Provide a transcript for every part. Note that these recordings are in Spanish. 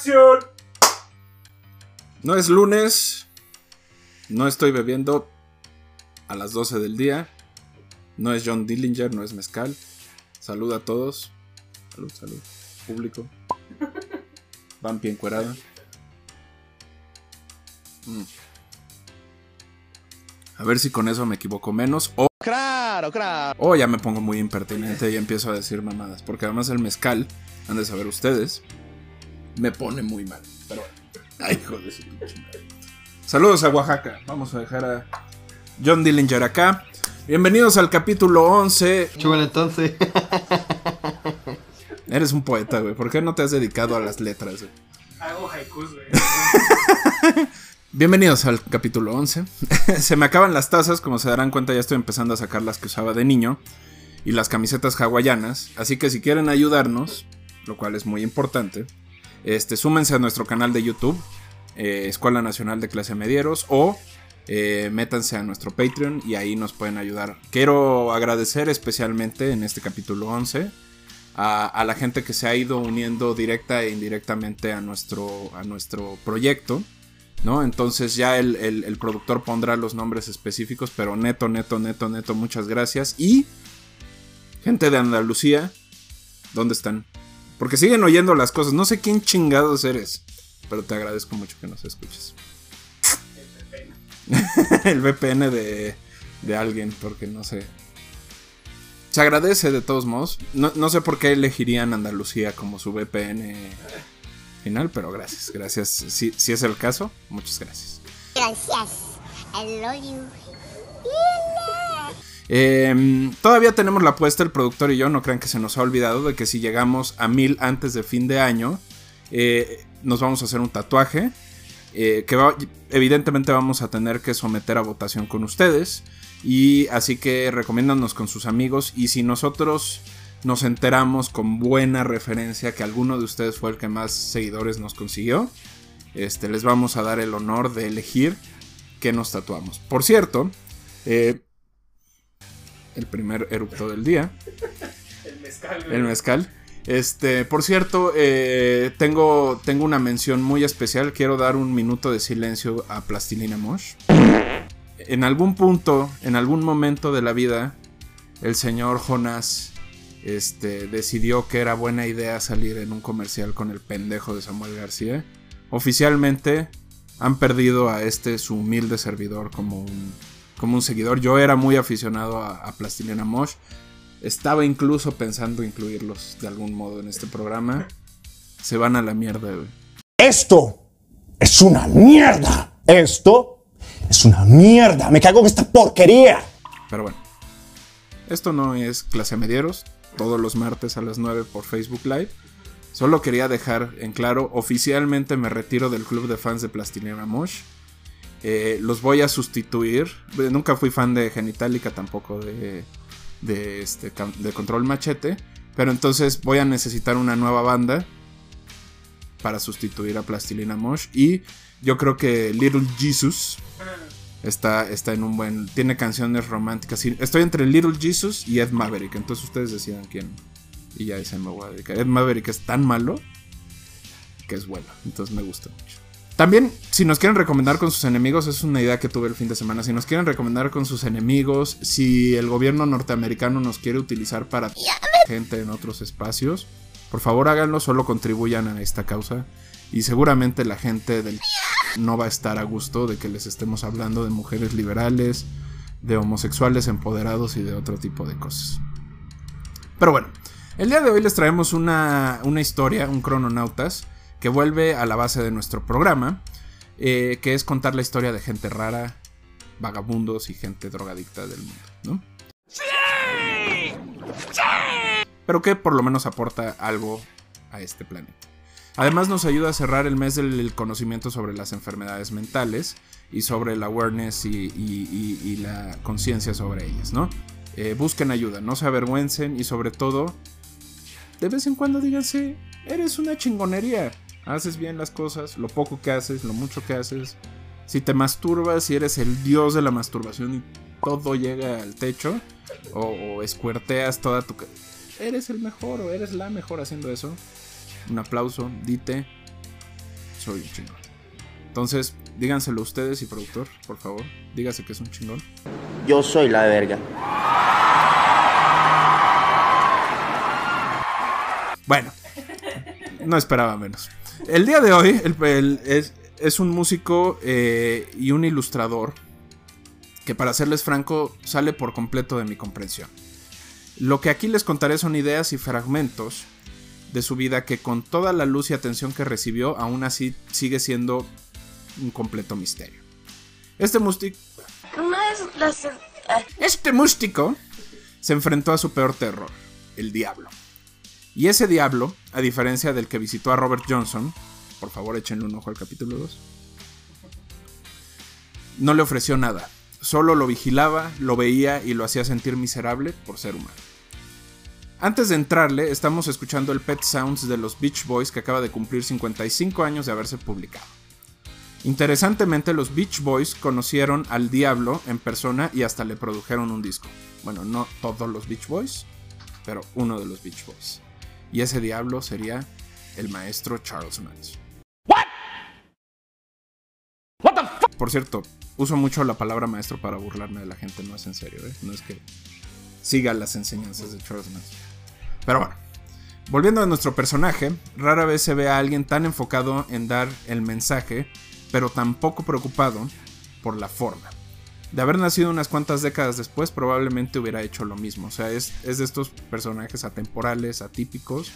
¡Acción! No es lunes. No estoy bebiendo a las 12 del día. No es John Dillinger, no es mezcal. Salud a todos. Salud, salud. Público. Vampi encuerada. Mm. A ver si con eso me equivoco menos. O, Claro, claro. o ya me pongo muy impertinente y empiezo a decir mamadas. Porque además el mezcal, han de saber ustedes, me pone muy mal. Pero bueno. Ay, hijo de su pinche. Saludos a Oaxaca. Vamos a dejar a John Dillinger acá. Bienvenidos al capítulo 11. Chúbalo entonces. Eres un poeta, güey. ¿Por qué no te has dedicado a las letras, güey? Hago haikus, güey. Bienvenidos al capítulo 11. se me acaban las tazas, como se darán cuenta ya estoy empezando a sacar las que usaba de niño y las camisetas hawaianas, así que si quieren ayudarnos, lo cual es muy importante, este, súmense a nuestro canal de YouTube, eh, Escuela Nacional de Clase Medieros, o eh, métanse a nuestro Patreon y ahí nos pueden ayudar. Quiero agradecer especialmente en este capítulo 11 a, la gente que se ha ido uniendo directa e indirectamente a nuestro, a nuestro proyecto. ¿no? Entonces ya el- el productor pondrá los nombres específicos, pero neto, neto, neto, neto, muchas gracias. Y gente de Andalucía, ¿dónde están? Porque siguen oyendo las cosas. No sé quién chingados eres, pero te agradezco mucho que nos escuches. el VPN de, de alguien, porque no sé. Se agradece de todos modos. No, no sé por qué elegirían Andalucía como su VPN final, pero gracias, gracias. Si, si es el caso, muchas gracias. Gracias. I love you. Eh, todavía tenemos la apuesta, el productor y yo, no crean que se nos ha olvidado de que si llegamos a mil antes de fin de año, eh, nos vamos a hacer un tatuaje. eh, que evidentemente vamos a tener que someter a votación con ustedes. Y así que recomiéndanos con sus amigos. Y si nosotros nos enteramos con buena referencia que alguno de ustedes fue el que más seguidores nos consiguió, este, les vamos a dar el honor de elegir qué nos tatuamos. Por cierto, eh, el primer eructo del día, El mezcal, güey. el mezcal. Este, por cierto, eh, tengo, tengo una mención muy especial. Quiero dar un minuto de silencio a Plastilina Mosh. En algún punto, en algún momento de la vida, el señor Jonas este, decidió que era buena idea salir en un comercial con el pendejo de Samuel García. Oficialmente han perdido a este su humilde servidor como un, como un seguidor. Yo era muy aficionado a, a Plastilina Mosh. Estaba incluso pensando incluirlos de algún modo en este programa. Se van a la mierda, güey. Esto es una mierda. Esto es una mierda. Me cago en esta porquería. Pero bueno. Esto no es clase medieros. Todos los martes a las 9 por Facebook Live. Solo quería dejar en claro, oficialmente me retiro del club de fans de Plastilina Mosh. Eh, los voy a sustituir. Nunca fui fan de Genitalica, tampoco de, de, este, de Control Machete. Pero entonces voy a necesitar una nueva banda para sustituir a Plastilina Mosh. Y yo creo que Little Jesus está, está en un buen. Tiene canciones románticas. Estoy entre Little Jesus y Ed Maverick. Entonces ustedes decidan quién. Y ya ese me voy a dedicar. Ed Maverick es tan malo que es bueno. Entonces me gusta mucho. También, si nos quieren recomendar con sus enemigos, es una idea que tuve el fin de semana. Si nos quieren recomendar con sus enemigos, si el gobierno norteamericano nos quiere utilizar para gente en otros espacios, por favor háganlo, solo contribuyan a esta causa. Y seguramente la gente del no va a estar a gusto de que les estemos hablando de mujeres liberales, de homosexuales empoderados y de otro tipo de cosas. Pero bueno, el día de hoy les traemos una, una historia, un crononautas, que vuelve a la base de nuestro programa, eh, que es contar la historia de gente rara, vagabundos y gente drogadicta del mundo, ¿no? Pero que por lo menos aporta algo a este planeta. Además nos ayuda a cerrar el mes del conocimiento sobre las enfermedades mentales y sobre el awareness y la conciencia sobre ellas, ¿no? Eh, busquen ayuda, no se avergüencen y sobre todo, de vez en cuando díganse, eres una chingonería, haces bien las cosas, lo poco que haces, lo mucho que haces. Si te masturbas, si eres el dios de la masturbación y todo llega al techo, o, o escuerteas toda tu... Eres el mejor o eres la mejor haciendo eso. Un aplauso, dite. soy un chingón. Entonces, díganselo ustedes y productor, por favor. Dígase que es un chingón. Yo soy la verga. Bueno, no esperaba menos. El día de hoy el- el- es, es un músico eh, y un ilustrador que para serles franco sale por completo de mi comprensión. Lo que aquí les contaré son ideas y fragmentos de su vida que con toda la luz y atención que recibió aún así sigue siendo un completo misterio. Este músico... Este músico se enfrentó a su peor terror, el diablo. Y ese diablo, a diferencia del que visitó a Robert Johnson, por favor échenle un ojo al capítulo 2, no le ofreció nada. Solo lo vigilaba, lo veía y lo hacía sentir miserable por ser humano. Antes de entrarle, estamos escuchando el Pet Sounds de los Beach Boys que acaba de cumplir 55 años de haberse publicado. Interesantemente, los Beach Boys conocieron al diablo en persona y hasta le produjeron un disco. Bueno, no todos los Beach Boys, pero uno de los Beach Boys. Y ese diablo sería el maestro Charles Manson. Por cierto, uso mucho la palabra maestro para burlarme de la gente, no es en serio, ¿eh? No es que siga las enseñanzas de Charles Manson. Pero bueno, volviendo a nuestro personaje, rara vez se ve a alguien tan enfocado en dar el mensaje, pero tan poco preocupado por la forma. De haber nacido unas cuantas décadas después, probablemente hubiera hecho lo mismo. O sea, es, es de estos personajes atemporales, atípicos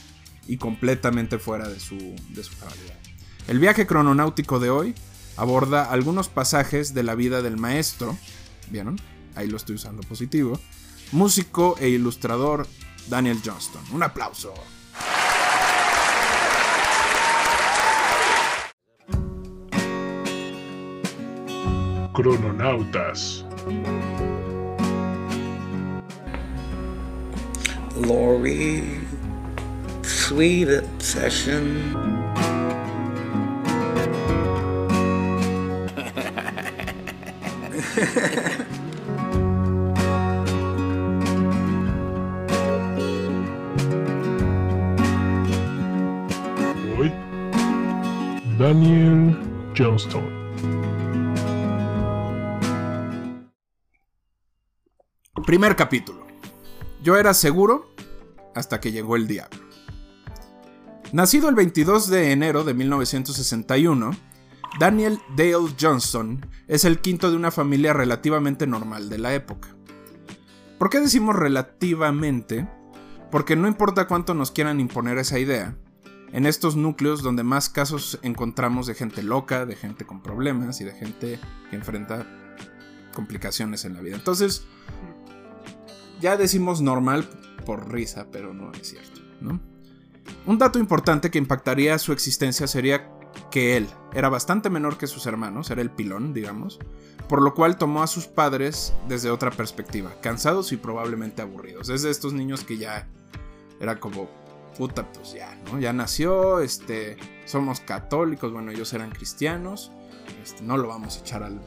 y completamente fuera de su, de su cabalidad. El viaje crononáutico de hoy aborda algunos pasajes de la vida del maestro, ¿vieron? Ahí lo estoy usando positivo, músico e ilustrador Daniel Johnston. Un aplauso. Crononautas. Lori, sweet obsession. Daniel Johnston. Primer capítulo. Yo era seguro hasta que llegó el diablo. Nacido el 22 de enero de 1961, Daniel Dale Johnston es el quinto de una familia relativamente normal de la época. ¿Por qué decimos relativamente? Porque no importa cuánto nos quieran imponer esa idea, en estos núcleos donde más casos encontramos de gente loca, de gente con problemas y de gente que enfrenta complicaciones en la vida. Entonces, ya decimos normal por risa, pero no es cierto, ¿no? Un dato importante que impactaría su existencia sería que él era bastante menor que sus hermanos, era el pilón, digamos, por lo cual tomó a sus padres desde otra perspectiva, cansados y probablemente aburridos. Es de estos niños que ya era como, puta, pues ya, ¿no? Ya nació, este, somos católicos, bueno, ellos eran cristianos, este, no lo vamos a echar al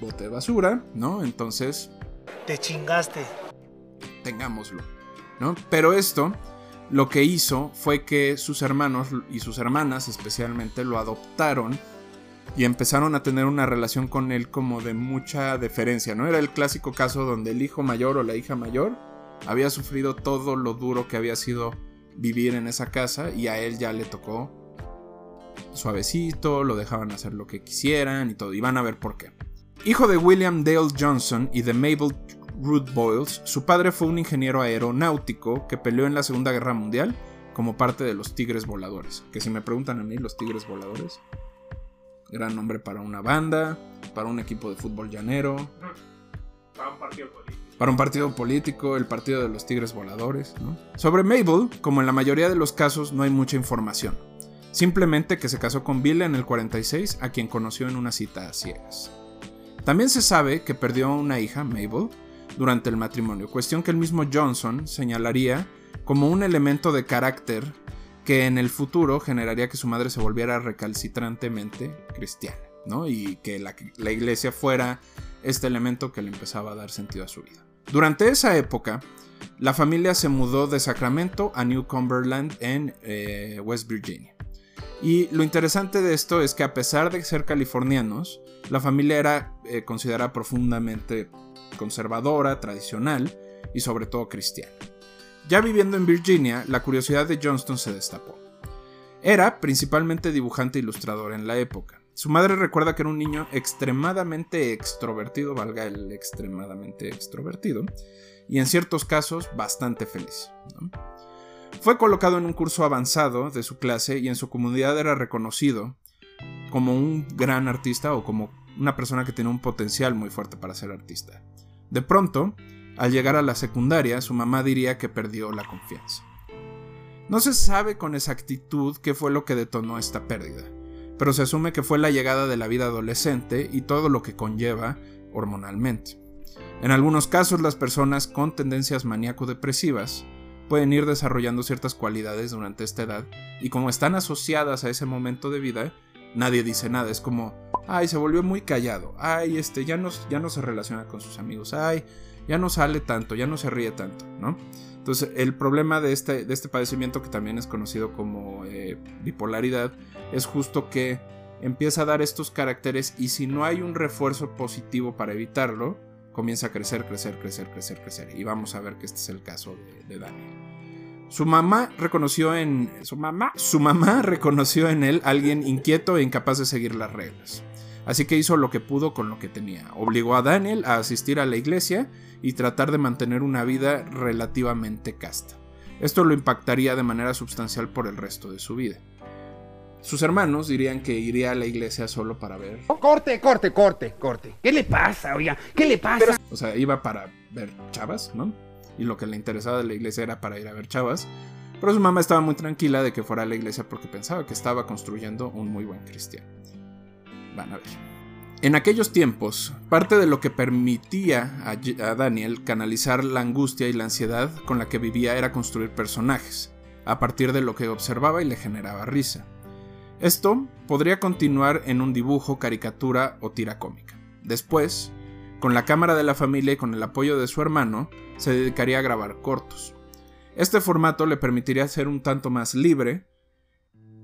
bote de basura, ¿no? Entonces, Te chingaste. Tengámoslo, ¿no? Pero esto lo que hizo fue que sus hermanos y sus hermanas especialmente lo adoptaron y empezaron a tener una relación con él como de mucha deferencia, ¿no? Era el clásico caso donde el hijo mayor o la hija mayor había sufrido todo lo duro que había sido vivir en esa casa y a él ya le tocó suavecito, lo dejaban hacer lo que quisieran y todo, y van a ver por qué. Hijo de William Dale Johnson y de Mabel Ruth Boyles, su padre fue un ingeniero aeronáutico que peleó en la Segunda Guerra Mundial como parte de los Tigres Voladores. Que si me preguntan a mí, los Tigres Voladores, gran nombre para una banda, para un equipo de fútbol llanero, Para un partido político. para un partido político, el partido de los Tigres Voladores. ¿no? Sobre Mabel, como en la mayoría de los casos, no hay mucha información. Simplemente que se casó con Bill en el 46, a quien conoció en una cita a ciegas. También se sabe que perdió a una hija, Mabel, durante el matrimonio, cuestión que el mismo Johnson señalaría como un elemento de carácter que en el futuro generaría que su madre se volviera recalcitrantemente cristiana, ¿no? Y que la, iglesia fuera este elemento que le empezaba a dar sentido a su vida. Durante esa época, la familia se mudó de Sacramento a New Cumberland en eh, West Virginia. Y lo interesante de esto es que a pesar de ser californianos, la familia era eh, considerada profundamente conservadora, tradicional y sobre todo cristiana. Ya viviendo en Virginia, la curiosidad de Johnston se destapó. Era principalmente dibujante e ilustrador en la época. Su madre recuerda que era un niño extremadamente extrovertido, valga el extremadamente extrovertido, y en ciertos casos bastante feliz. Fue colocado en un curso avanzado de su clase y en su comunidad era reconocido como un gran artista o como una persona que tenía un potencial muy fuerte para ser artista. De pronto, al llegar a la secundaria, su mamá diría que perdió la confianza. No se sabe con exactitud qué fue lo que detonó esta pérdida, pero se asume que fue la llegada de la vida adolescente y todo lo que conlleva hormonalmente. En algunos casos las personas con tendencias maníaco-depresivas pueden ir desarrollando ciertas cualidades durante esta edad y como están asociadas a ese momento de vida, nadie dice nada, es como, ay, se volvió muy callado, ay, este, ya no, ya no se relaciona con sus amigos, ay, ya no sale tanto, ya no se ríe tanto, ¿no? Entonces, el problema de este, de este padecimiento, que también es conocido como eh, bipolaridad, es justo que empieza a dar estos caracteres y si no hay un refuerzo positivo para evitarlo, comienza a crecer, crecer, crecer, crecer, crecer. Y vamos a ver que este es el caso de, de Daniel. Su mamá reconoció en. Su mamá. Su mamá reconoció en él alguien inquieto e incapaz de seguir las reglas. Así que hizo lo que pudo con lo que tenía. Obligó a Daniel a asistir a la iglesia y tratar de mantener una vida relativamente casta. Esto lo impactaría de manera sustancial por el resto de su vida. Sus hermanos dirían que iría a la iglesia solo para ver. Corte, corte, corte, corte. ¿Qué le pasa, oiga? ¿Qué le pasa? O sea, iba para ver chavas, ¿no? Y lo que le interesaba de la iglesia era para ir a ver chavas. Pero su mamá estaba muy tranquila de que fuera a la iglesia porque pensaba que estaba construyendo un muy buen cristiano. Van a ver. En aquellos tiempos, parte de lo que permitía a, Daniel canalizar la angustia y la ansiedad con la que vivía era construir personajes, a partir de lo que observaba y le generaba risa. Esto podría continuar en un dibujo, caricatura o tira cómica. Después, con la cámara de la familia y con el apoyo de su hermano, se dedicaría a grabar cortos. Este formato le permitiría ser un tanto más libre,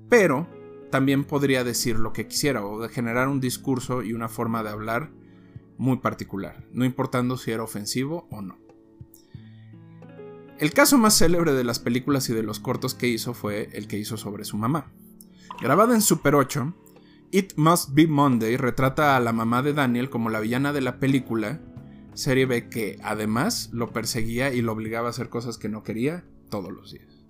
pero también podría decir lo que quisiera o generar un discurso y una forma de hablar muy particular, no importando si era ofensivo o no. El caso más célebre de las películas y de los cortos que hizo fue el que hizo sobre su mamá. Grabada en Super 8, It Must Be Monday retrata a la mamá de Daniel como la villana de la película, serie B que además lo perseguía y lo obligaba a hacer cosas que no quería todos los días.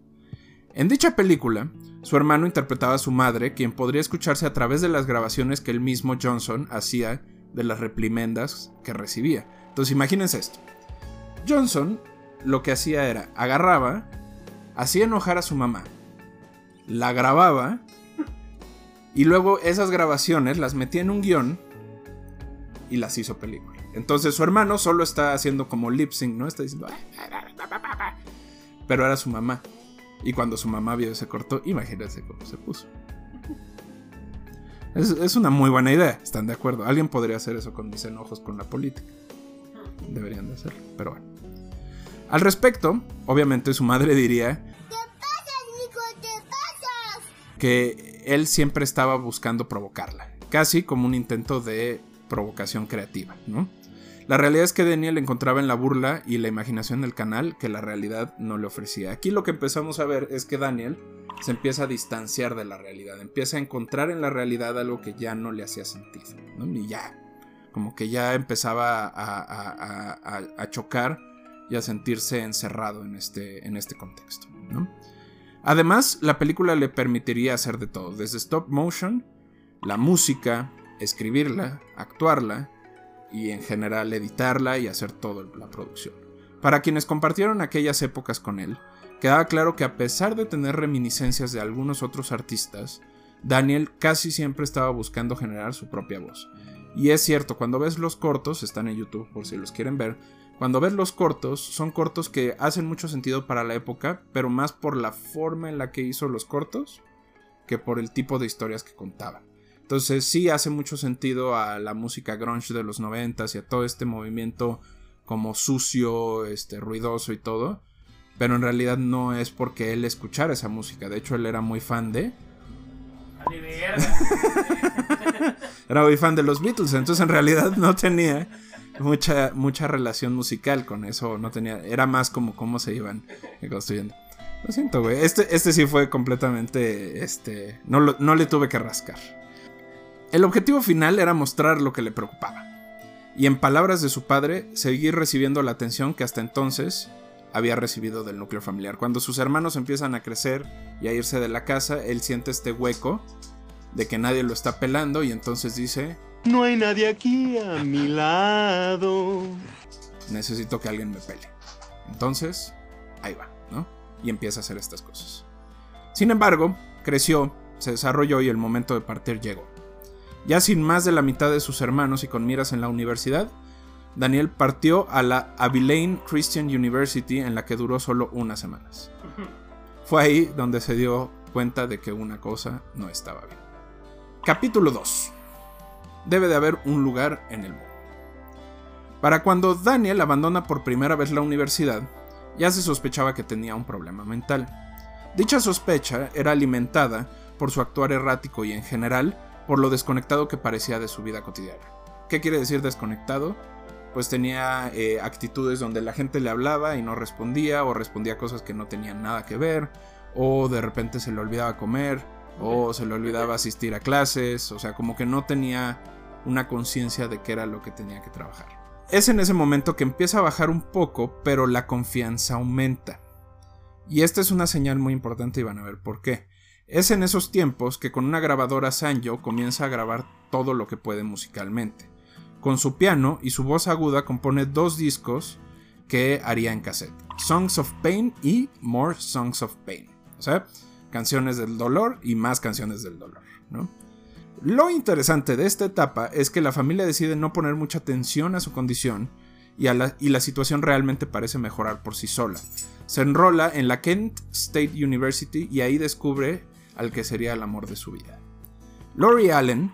En dicha película, su hermano interpretaba a su madre, quien podría escucharse a través de las grabaciones que el mismo Johnson hacía de las reprimendas que recibía. Entonces imagínense esto. Johnson lo que hacía era agarraba, hacía enojar a su mamá, la grababa y luego esas grabaciones las metía en un guion y las hizo película. Entonces su hermano solo está haciendo como lip sync, ¿no? Está diciendo... Pero era su mamá. Y cuando su mamá vio ese corto, imagínense cómo se puso. Es, es, una muy buena idea, ¿están de acuerdo? Alguien podría hacer eso con mis enojos con la política. Deberían de hacerlo, pero bueno. Al respecto, obviamente su madre diría... ¿Qué pasas, Nico? ¿Qué pasas? Que él siempre estaba buscando provocarla. Casi como un intento de provocación creativa, ¿no? La realidad es que Daniel encontraba en la burla y la imaginación del canal que la realidad no le ofrecía. Aquí lo que empezamos a ver es que Daniel se empieza a distanciar de la realidad, empieza a encontrar en la realidad algo que ya no le hacía sentido, ¿no? Y ya, como que ya empezaba a, a, chocar y a sentirse encerrado en este, en este contexto, ¿no? Además, la película le permitiría hacer de todo, desde stop motion, la música, escribirla, actuarla, y en general editarla y hacer toda la producción. Para quienes compartieron aquellas épocas con él, quedaba claro que a pesar de tener reminiscencias de algunos otros artistas, Daniel casi siempre estaba buscando generar su propia voz. Y es cierto, cuando ves los cortos, están en YouTube por si los quieren ver, cuando ves los cortos, son cortos que hacen mucho sentido para la época, pero más por la forma en la que hizo los cortos que por el tipo de historias que contaban. Entonces sí hace mucho sentido a la música grunge de los noventas y a todo este movimiento como sucio, este, ruidoso y todo. Pero en realidad no es porque él escuchara esa música. De hecho, él era muy fan de. Era muy fan de los Beatles, entonces en realidad no tenía mucha, mucha relación musical con eso, no tenía, era más como cómo se iban construyendo. Lo siento, güey. Este, este sí fue completamente, este, no, no le tuve que rascar. El objetivo final era mostrar lo que le preocupaba. Y en palabras de su padre, seguir recibiendo la atención que hasta entonces había recibido del núcleo familiar. Cuando sus hermanos empiezan a crecer y a irse de la casa, él siente este hueco de que nadie lo está pelando y entonces dice, No hay nadie aquí a mi lado. necesito que alguien me pele. Entonces, ahí va, ¿no? Y empieza a hacer estas cosas. Sin embargo, creció, se desarrolló y el momento de partir llegó. Ya sin más de la mitad de sus hermanos y con miras en la universidad, Daniel partió a la Abilene Christian University en la que duró solo unas semanas. Fue ahí donde se dio cuenta de que una cosa no estaba bien. Capítulo 2. Debe de haber un lugar en el mundo. Para cuando Daniel abandona por primera vez la universidad, ya se sospechaba que tenía un problema mental. Dicha sospecha era alimentada por su actuar errático y en general por lo desconectado que parecía de su vida cotidiana. ¿Qué quiere decir desconectado? Pues tenía eh, actitudes donde la gente le hablaba y no respondía, o respondía cosas que no tenían nada que ver, o de repente se le olvidaba comer, o se le olvidaba asistir a clases, o sea, como que no tenía una conciencia de qué era lo que tenía que trabajar. Es en ese momento que empieza a bajar un poco, pero la confianza aumenta. Y esta es una señal muy importante y van a ver por qué. Es en esos tiempos que con una grabadora Sanyo comienza a grabar todo lo que puede musicalmente. Con su piano y su voz aguda compone dos discos que haría en cassette. Songs of Pain y More Songs of Pain. O sea, canciones del dolor y más canciones del dolor, ¿no? Lo interesante de esta etapa es que la familia decide no poner mucha atención a su condición y, a la, y la situación realmente parece mejorar por sí sola. Se enrola en la Kent State University y ahí descubre al que sería el amor de su vida. Lori Allen,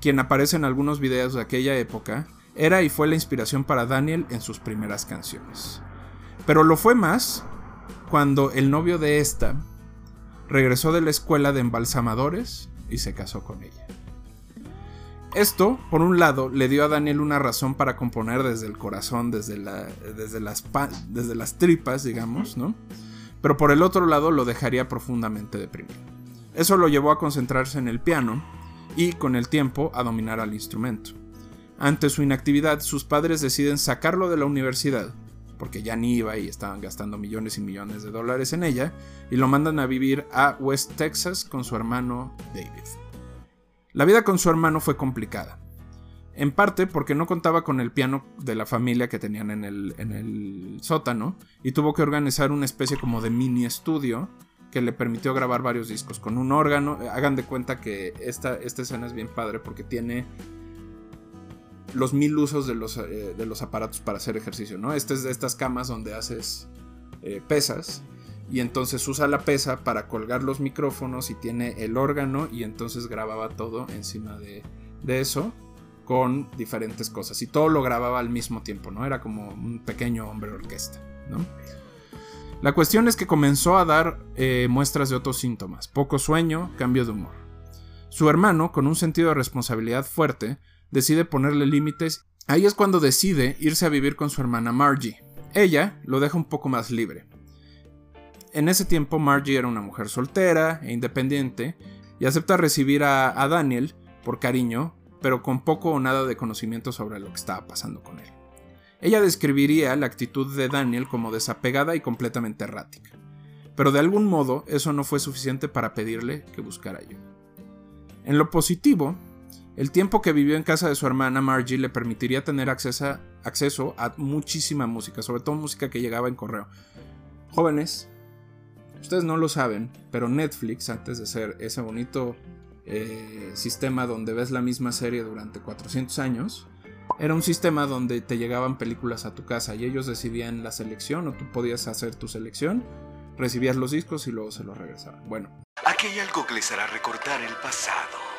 quien aparece en algunos videos de aquella época, era y fue la inspiración para Daniel en sus primeras canciones. Pero lo fue más cuando el novio de esta regresó de la escuela de embalsamadores y se casó con ella. Esto, por un lado, le dio a Daniel una razón para componer desde el corazón, desde, desde, las, desde las tripas, digamos, ¿no? Pero por el otro lado lo dejaría profundamente deprimido. Eso lo llevó a concentrarse en el piano y, con el tiempo, a dominar al instrumento. Ante su inactividad, sus padres deciden sacarlo de la universidad, porque ya ni iba y estaban gastando millones y millones de dólares en ella, y lo mandan a vivir a West Texas con su hermano David. La vida con su hermano fue complicada. En parte porque no contaba con el piano de la familia que tenían en el, en el sótano y tuvo que organizar una especie como de mini estudio que le permitió grabar varios discos con un órgano. Hagan de cuenta que esta, esta escena es bien padre porque tiene los mil usos de los, eh, de los aparatos para hacer ejercicio, ¿no? Este es de estas camas donde haces eh, pesas y entonces usa la pesa para colgar los micrófonos y tiene el órgano y entonces grababa todo encima de, de eso con diferentes cosas y todo lo grababa al mismo tiempo, ¿no? Era como un pequeño hombre orquesta, ¿no? La cuestión es que comenzó a dar eh, muestras de otros síntomas, poco sueño, cambio de humor. Su hermano, con un sentido de responsabilidad fuerte, decide ponerle límites. Ahí es cuando decide irse a vivir con su hermana Margie. Ella lo deja un poco más libre. En ese tiempo Margie era una mujer soltera e independiente y acepta recibir a, Daniel por cariño, pero con poco o nada de conocimiento sobre lo que estaba pasando con él. Ella describiría la actitud de Daniel como desapegada y completamente errática, pero de algún modo eso no fue suficiente para pedirle que buscara ayuda. En lo positivo, el tiempo que vivió en casa de su hermana Margie le permitiría tener acceso, a muchísima música, sobre todo música que llegaba en correo. Jóvenes, ustedes no lo saben, pero Netflix, antes de ser ese bonito eh, sistema donde ves la misma serie durante 400 años, era un sistema donde te llegaban películas a tu casa y ellos decidían la selección o tú podías hacer tu selección, recibías los discos y luego se los regresaban. Bueno, Aquí hay algo que les hará recordar el pasado.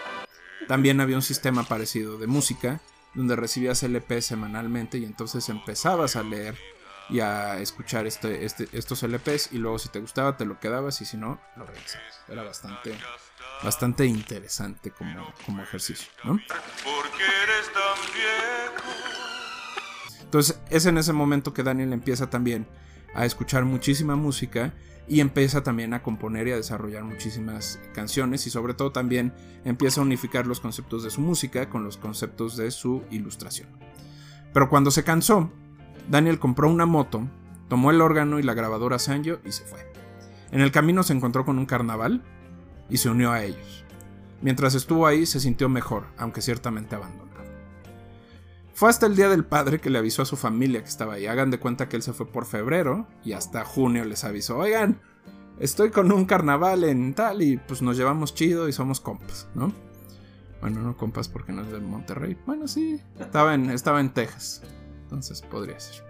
También había un sistema parecido de música donde recibías LP semanalmente y entonces empezabas a leer y a escuchar este, este- estos LPs y luego si te gustaba te lo quedabas y si no lo regresabas. Era bastante bastante interesante como, como ejercicio, ¿no? Entonces es en ese momento que Daniel empieza también a escuchar muchísima música y empieza también a componer y a desarrollar muchísimas canciones y sobre todo también empieza a unificar los conceptos de su música con los conceptos de su ilustración. Pero cuando se cansó, Daniel compró una moto, tomó el órgano y la grabadora Sanyo y se fue. En el camino se encontró con un carnaval y se unió a ellos. Mientras estuvo ahí se sintió mejor, aunque ciertamente abandonado. Fue hasta el Día del Padre que le avisó a su familia que estaba ahí. Hagan de cuenta que él se fue por febrero y hasta junio les avisó, oigan, estoy con un carnaval en tal y pues nos llevamos chido y somos compas, ¿no? Bueno, no compas porque no es de Monterrey. Bueno, sí, estaba en, estaba en Texas. Entonces podría ser.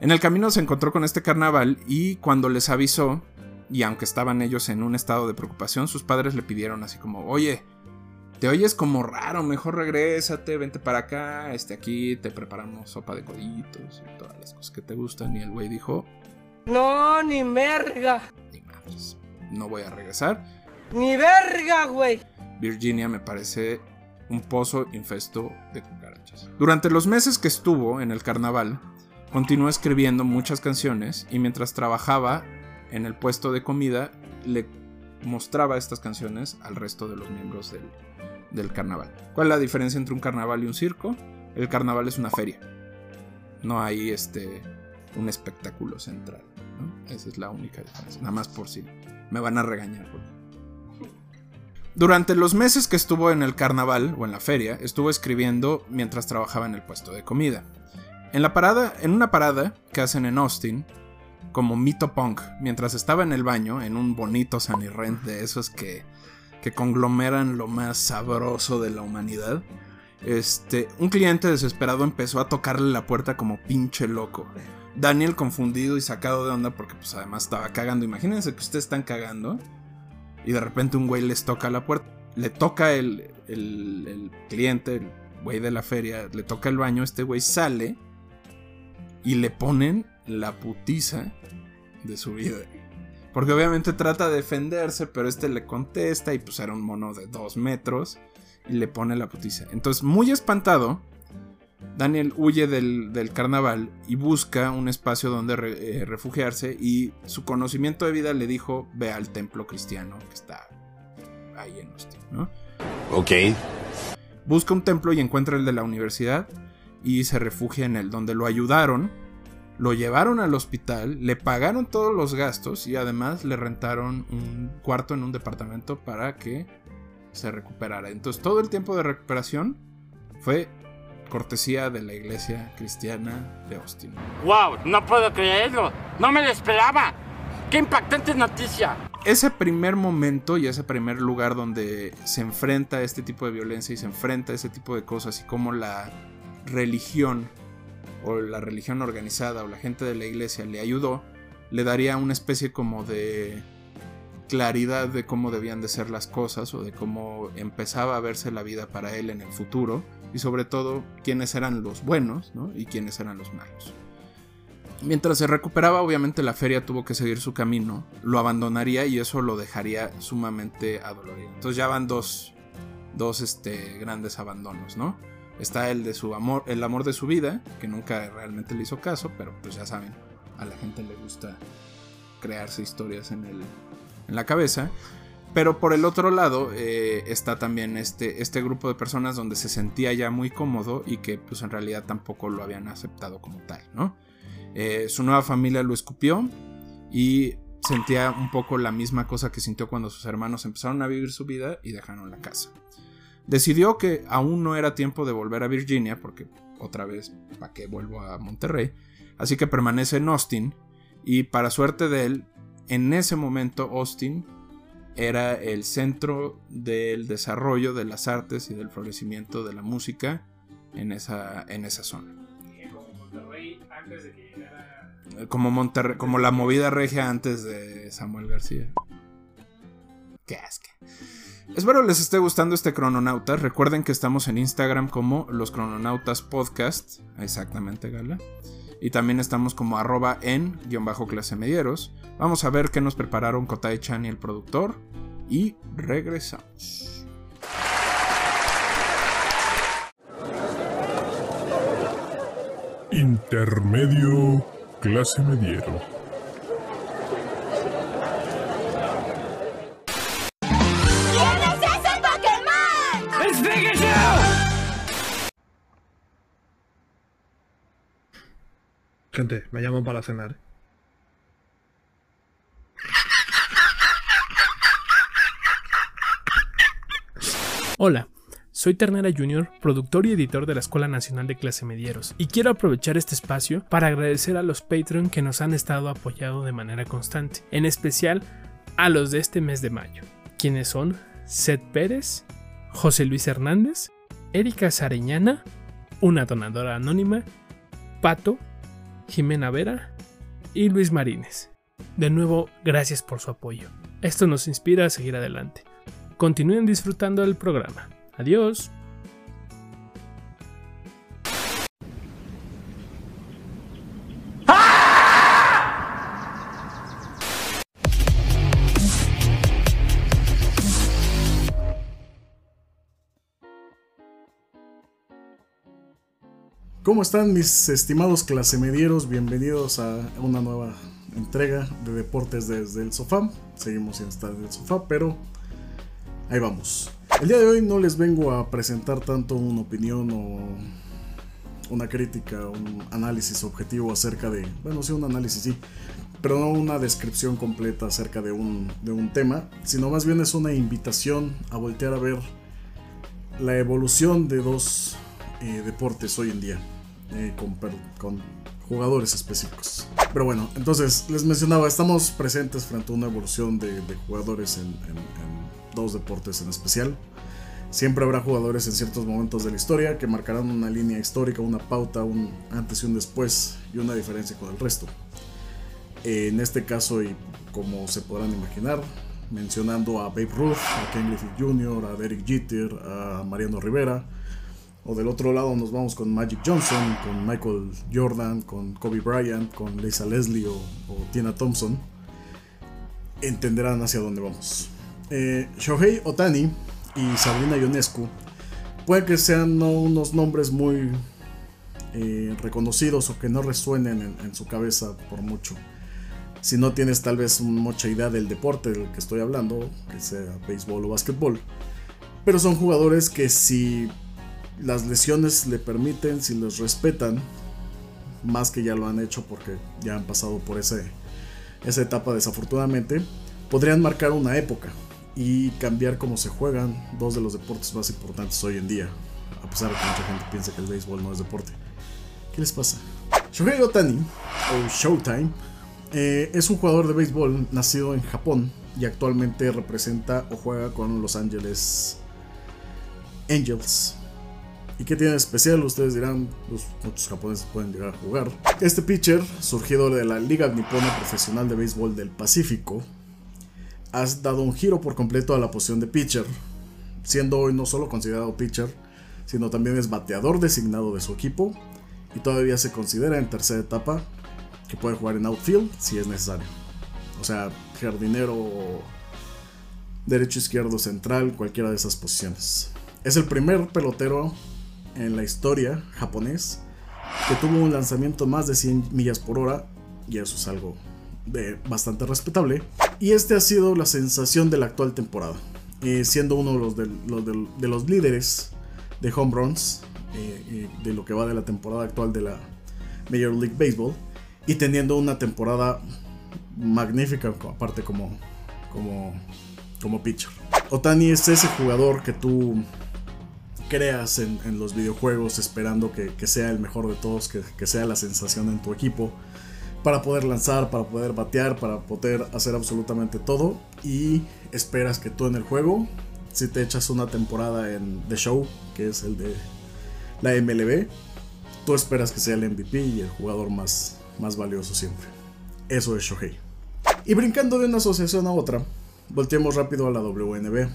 En el camino se encontró con este carnaval y cuando les avisó, y aunque estaban ellos en un estado de preocupación, sus padres le pidieron así como, oye, te oyes como raro, mejor regrésate, vente para acá, este aquí te preparamos sopa de coditos y todas las cosas que te gustan. Y el güey dijo, No, ni madres, no voy a regresar. Ni verga, güey. Virginia me parece un pozo infesto de cucarachas. Durante los meses que estuvo en el carnaval, continuó escribiendo muchas canciones y mientras trabajaba en el puesto de comida, le mostraba estas canciones al resto de los miembros del, del carnaval. ¿Cuál es la diferencia entre un carnaval y un circo? El carnaval es una feria. No hay este un espectáculo central. Esa es la única diferencia. Nada más por si me van a regañar. Durante los meses que estuvo en el carnaval o en la feria, estuvo escribiendo mientras trabajaba en el puesto de comida. En la parada, en una parada que hacen en Austin, como mito punk, mientras estaba en el baño, en un bonito Sunny de esos que, que conglomeran lo más sabroso de la humanidad, este, un cliente desesperado empezó a tocarle la puerta como pinche loco. Daniel confundido y sacado de onda porque pues además estaba cagando. Imagínense que ustedes están cagando y de repente un güey les toca la puerta. Le toca el, el, el cliente, el güey de la feria, le toca el baño, este güey sale y le ponen la putiza de su vida. Porque obviamente trata de defenderse, pero este le contesta y pues era un mono de dos metros y le pone la putiza. Entonces, muy espantado, Daniel huye del, del carnaval y busca un espacio donde re- eh, refugiarse y su conocimiento de vida le dijo, ve al templo cristiano que está ahí en Austin, ¿no? Ok. Busca un templo y encuentra el de la universidad y se refugia en él, donde lo ayudaron, lo llevaron al hospital, le pagaron todos los gastos y además le rentaron un cuarto en un departamento para que se recuperara. Entonces todo el tiempo de recuperación fue cortesía de la iglesia cristiana de Austin. Wow, no puedo creerlo. No me lo esperaba. Qué impactante noticia. ese primer momento y ese primer lugar donde se enfrenta a este tipo de violencia y se enfrenta a ese tipo de cosas y cómo la religión o la religión organizada o la gente de la iglesia le ayudó, le daría una especie como de claridad de cómo debían de ser las cosas o de cómo empezaba a verse la vida para él en el futuro y sobre todo quiénes eran los buenos ¿no? y quiénes eran los malos. Mientras se recuperaba, obviamente la feria tuvo que seguir su camino, lo abandonaría y eso lo dejaría sumamente adolorido. Entonces ya van dos, dos este, grandes abandonos, ¿no? Está el de su amor, el amor de su vida, que nunca realmente le hizo caso, pero pues ya saben, a la gente le gusta crearse historias en, el, en la cabeza. Pero por el otro lado eh, está también este, este grupo de personas donde se sentía ya muy cómodo y que pues en realidad tampoco lo habían aceptado como tal, ¿no? Eh, su nueva familia lo escupió y sentía un poco la misma cosa que sintió cuando sus hermanos empezaron a vivir su vida y dejaron la casa. Decidió que aún no era tiempo de volver a Virginia porque otra vez, ¿para qué vuelvo a Monterrey? Así que permanece en Austin y para suerte de él, en ese momento Austin era el centro del desarrollo de las artes y del florecimiento de la música en esa, en esa zona. Como, Monterrey, como la movida regia antes de Samuel García. Qué asque. Espero les esté gustando este Crononautas. Recuerden que estamos en Instagram como los Crononautas Podcast. Exactamente, Gala. Y también estamos como arroba en guion bajo clase medieros. Vamos a ver qué nos prepararon Kotai Chan y el productor. y regresamos. Intermedio clase mediero. Gente, me llaman para cenar. Hola, soy Ternera Junior, productor y editor de la Escuela Nacional de Clase Medieros, y quiero aprovechar este espacio para agradecer a los Patreon que nos han estado apoyando de manera constante, en especial a los de este mes de mayo, quienes son Seth Pérez, José Luis Hernández, Erika Sareñana, una donadora anónima, Pato, Jimena Vera y Luis Marínez. De nuevo, gracias por su apoyo. Esto nos inspira a seguir adelante. Continúen disfrutando del programa. Adiós. ¿Cómo están mis estimados clasemedieros? Bienvenidos a una nueva entrega de Deportes desde el sofá. Seguimos sin estar en el sofá, pero ahí vamos. El día de hoy no les vengo a presentar tanto una opinión o una crítica, un análisis objetivo acerca de, bueno, sí, un análisis sí, pero no una descripción completa acerca de un, tema, sino más bien es una invitación a voltear a ver la evolución de dos eh, deportes hoy en día, eh, con, con jugadores específicos. Pero bueno, entonces les mencionaba, estamos presentes frente a una evolución de, de jugadores en, en- en dos deportes en especial. Siempre habrá jugadores en ciertos momentos de la historia que marcarán una línea histórica, una pauta, un antes y un después y una diferencia con el resto. En este caso, y como se podrán imaginar, mencionando a Babe Ruth, a Ken Griffith Jr., a Derek Jeter, a Mariano Rivera, o del otro lado nos vamos con Magic Johnson, con Michael Jordan, con Kobe Bryant, con Lisa Leslie o, o Tina Thompson, entenderán hacia dónde vamos. Eh, Shohei Otani y Sabrina Ionescu puede que sean no unos nombres muy eh, reconocidos o que no resuenen en, en su cabeza por mucho. Si no tienes tal vez mucha idea del deporte del que estoy hablando, que sea béisbol o básquetbol. Pero son jugadores que si las lesiones le permiten, si los respetan, más que ya lo han hecho porque ya han pasado por ese, esa etapa desafortunadamente, podrían marcar una época y cambiar cómo se juegan dos de los deportes más importantes hoy en día, a pesar de que mucha gente piensa que el béisbol no es deporte. ¿Qué les pasa? Shohei Otani, o Showtime, eh, es un jugador de béisbol nacido en Japón y actualmente representa o juega con Los Angeles Angels. ¿Y qué tiene especial? Ustedes dirán, pues, muchos japoneses pueden llegar a jugar. Este pitcher, surgido de la Liga Nipona Profesional de Béisbol del Pacífico, ha dado un giro por completo a la posición de pitcher, siendo hoy no solo considerado pitcher, sino también es bateador designado de su equipo y todavía se considera en tercera etapa que puede jugar en outfield si es necesario. O sea, jardinero, derecho, izquierdo, central, cualquiera de esas posiciones. Es el primer pelotero en la historia japonés que tuvo un lanzamiento más de 100 millas por hora y eso es algo de bastante respetable. Y este ha sido la sensación de la actual temporada, eh, siendo uno de los, del- los de los líderes de home runs eh, eh, de lo que va de la temporada actual de la Major League Baseball y teniendo una temporada magnífica aparte como, como, como pitcher. Otani es ese jugador que tú creas en, los videojuegos esperando que, sea el mejor de todos, que, que sea la sensación en tu equipo, para poder lanzar, para poder batear, para poder hacer absolutamente todo y esperas que tú en el juego, si te echas una temporada en The Show, que es el de la MLB, tú esperas que sea el MVP y el jugador más, más valioso siempre. Eso es Shohei. Y brincando de una asociación a otra, volteemos rápido a la WNB.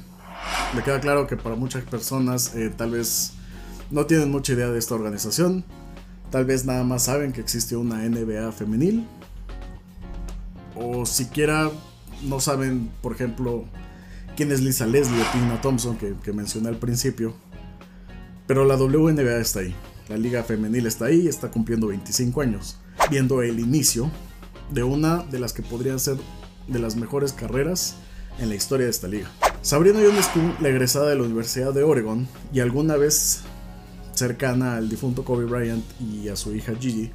Me queda claro que para muchas personas eh, tal vez no tienen mucha idea de esta organización. Tal vez nada más saben que existe una NBA femenil. O siquiera no saben, por ejemplo, quién es Lisa Leslie o Tina Thompson que, que mencioné al principio. Pero la WNBA está ahí. La liga femenil está ahí, está cumpliendo 25 años, viendo el inicio de una de las que podrían ser de las mejores carreras en la historia de esta liga. Sabrina Ionescu, la egresada de la Universidad de Oregon y alguna vez cercana al difunto Kobe Bryant y a su hija Gigi,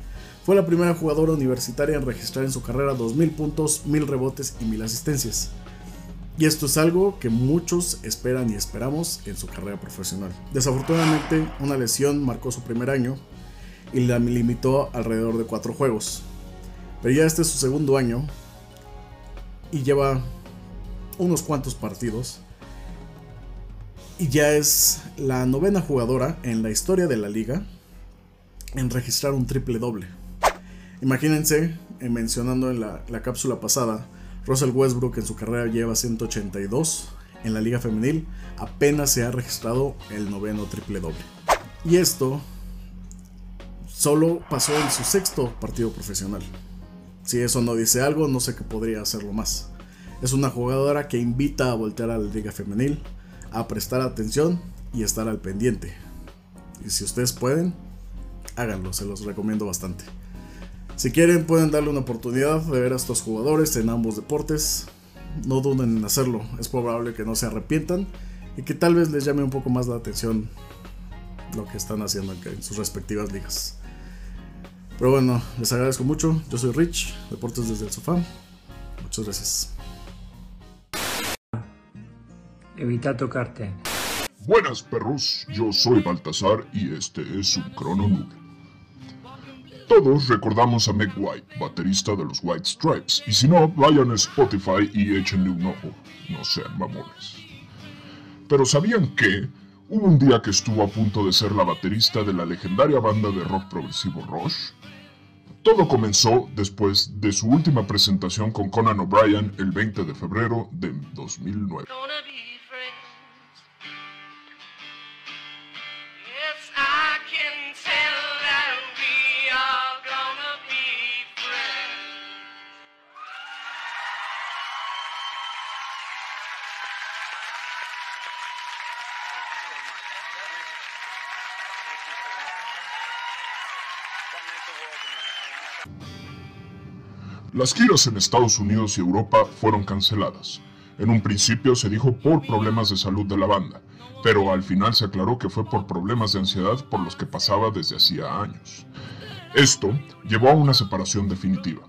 fue la primera jugadora universitaria en registrar en su carrera 2.000 puntos, 1.000 rebotes y 1.000 asistencias. Y esto es algo que muchos esperan y esperamos en su carrera profesional. Desafortunadamente, una lesión marcó su primer año y la limitó alrededor de 4 juegos. Pero ya este es su segundo año y lleva unos cuantos partidos. Y ya es la novena jugadora en la historia de la liga en registrar un triple doble. Imagínense, eh, mencionando en la, la cápsula pasada, Russell Westbrook en su carrera lleva 182 en la liga femenil, apenas se ha registrado el noveno triple doble. Y esto solo pasó en su sexto partido profesional. Si eso no dice algo, no sé qué podría hacerlo más. Es una jugadora que invita a voltear a la liga femenil, a prestar atención y estar al pendiente. Y si ustedes pueden, háganlo, se los recomiendo bastante. Si quieren pueden darle una oportunidad de ver a estos jugadores en ambos deportes. No duden en hacerlo, es probable que no se arrepientan y que tal vez les llame un poco más la atención lo que están haciendo en sus respectivas ligas. Pero bueno, les agradezco mucho. Yo soy Rich, Deportes desde el sofá. Muchas gracias. Evita tocarte. Buenas perros, yo soy Baltasar y este es un crono nube. Todos recordamos a Meg White, baterista de los White Stripes, y si no, vayan a Spotify y échenle un ojo, no sean mamones. Pero ¿sabían que hubo un día que estuvo a punto de ser la baterista de la legendaria banda de rock progresivo Rush? Todo comenzó después de su última presentación con Conan O'Brien el 20 de febrero de 2009. Las giras en Estados Unidos y Europa fueron canceladas. En un principio se dijo por problemas de salud de la banda, pero al final se aclaró que fue por problemas de ansiedad por los que pasaba desde hacía años. Esto llevó a una separación definitiva.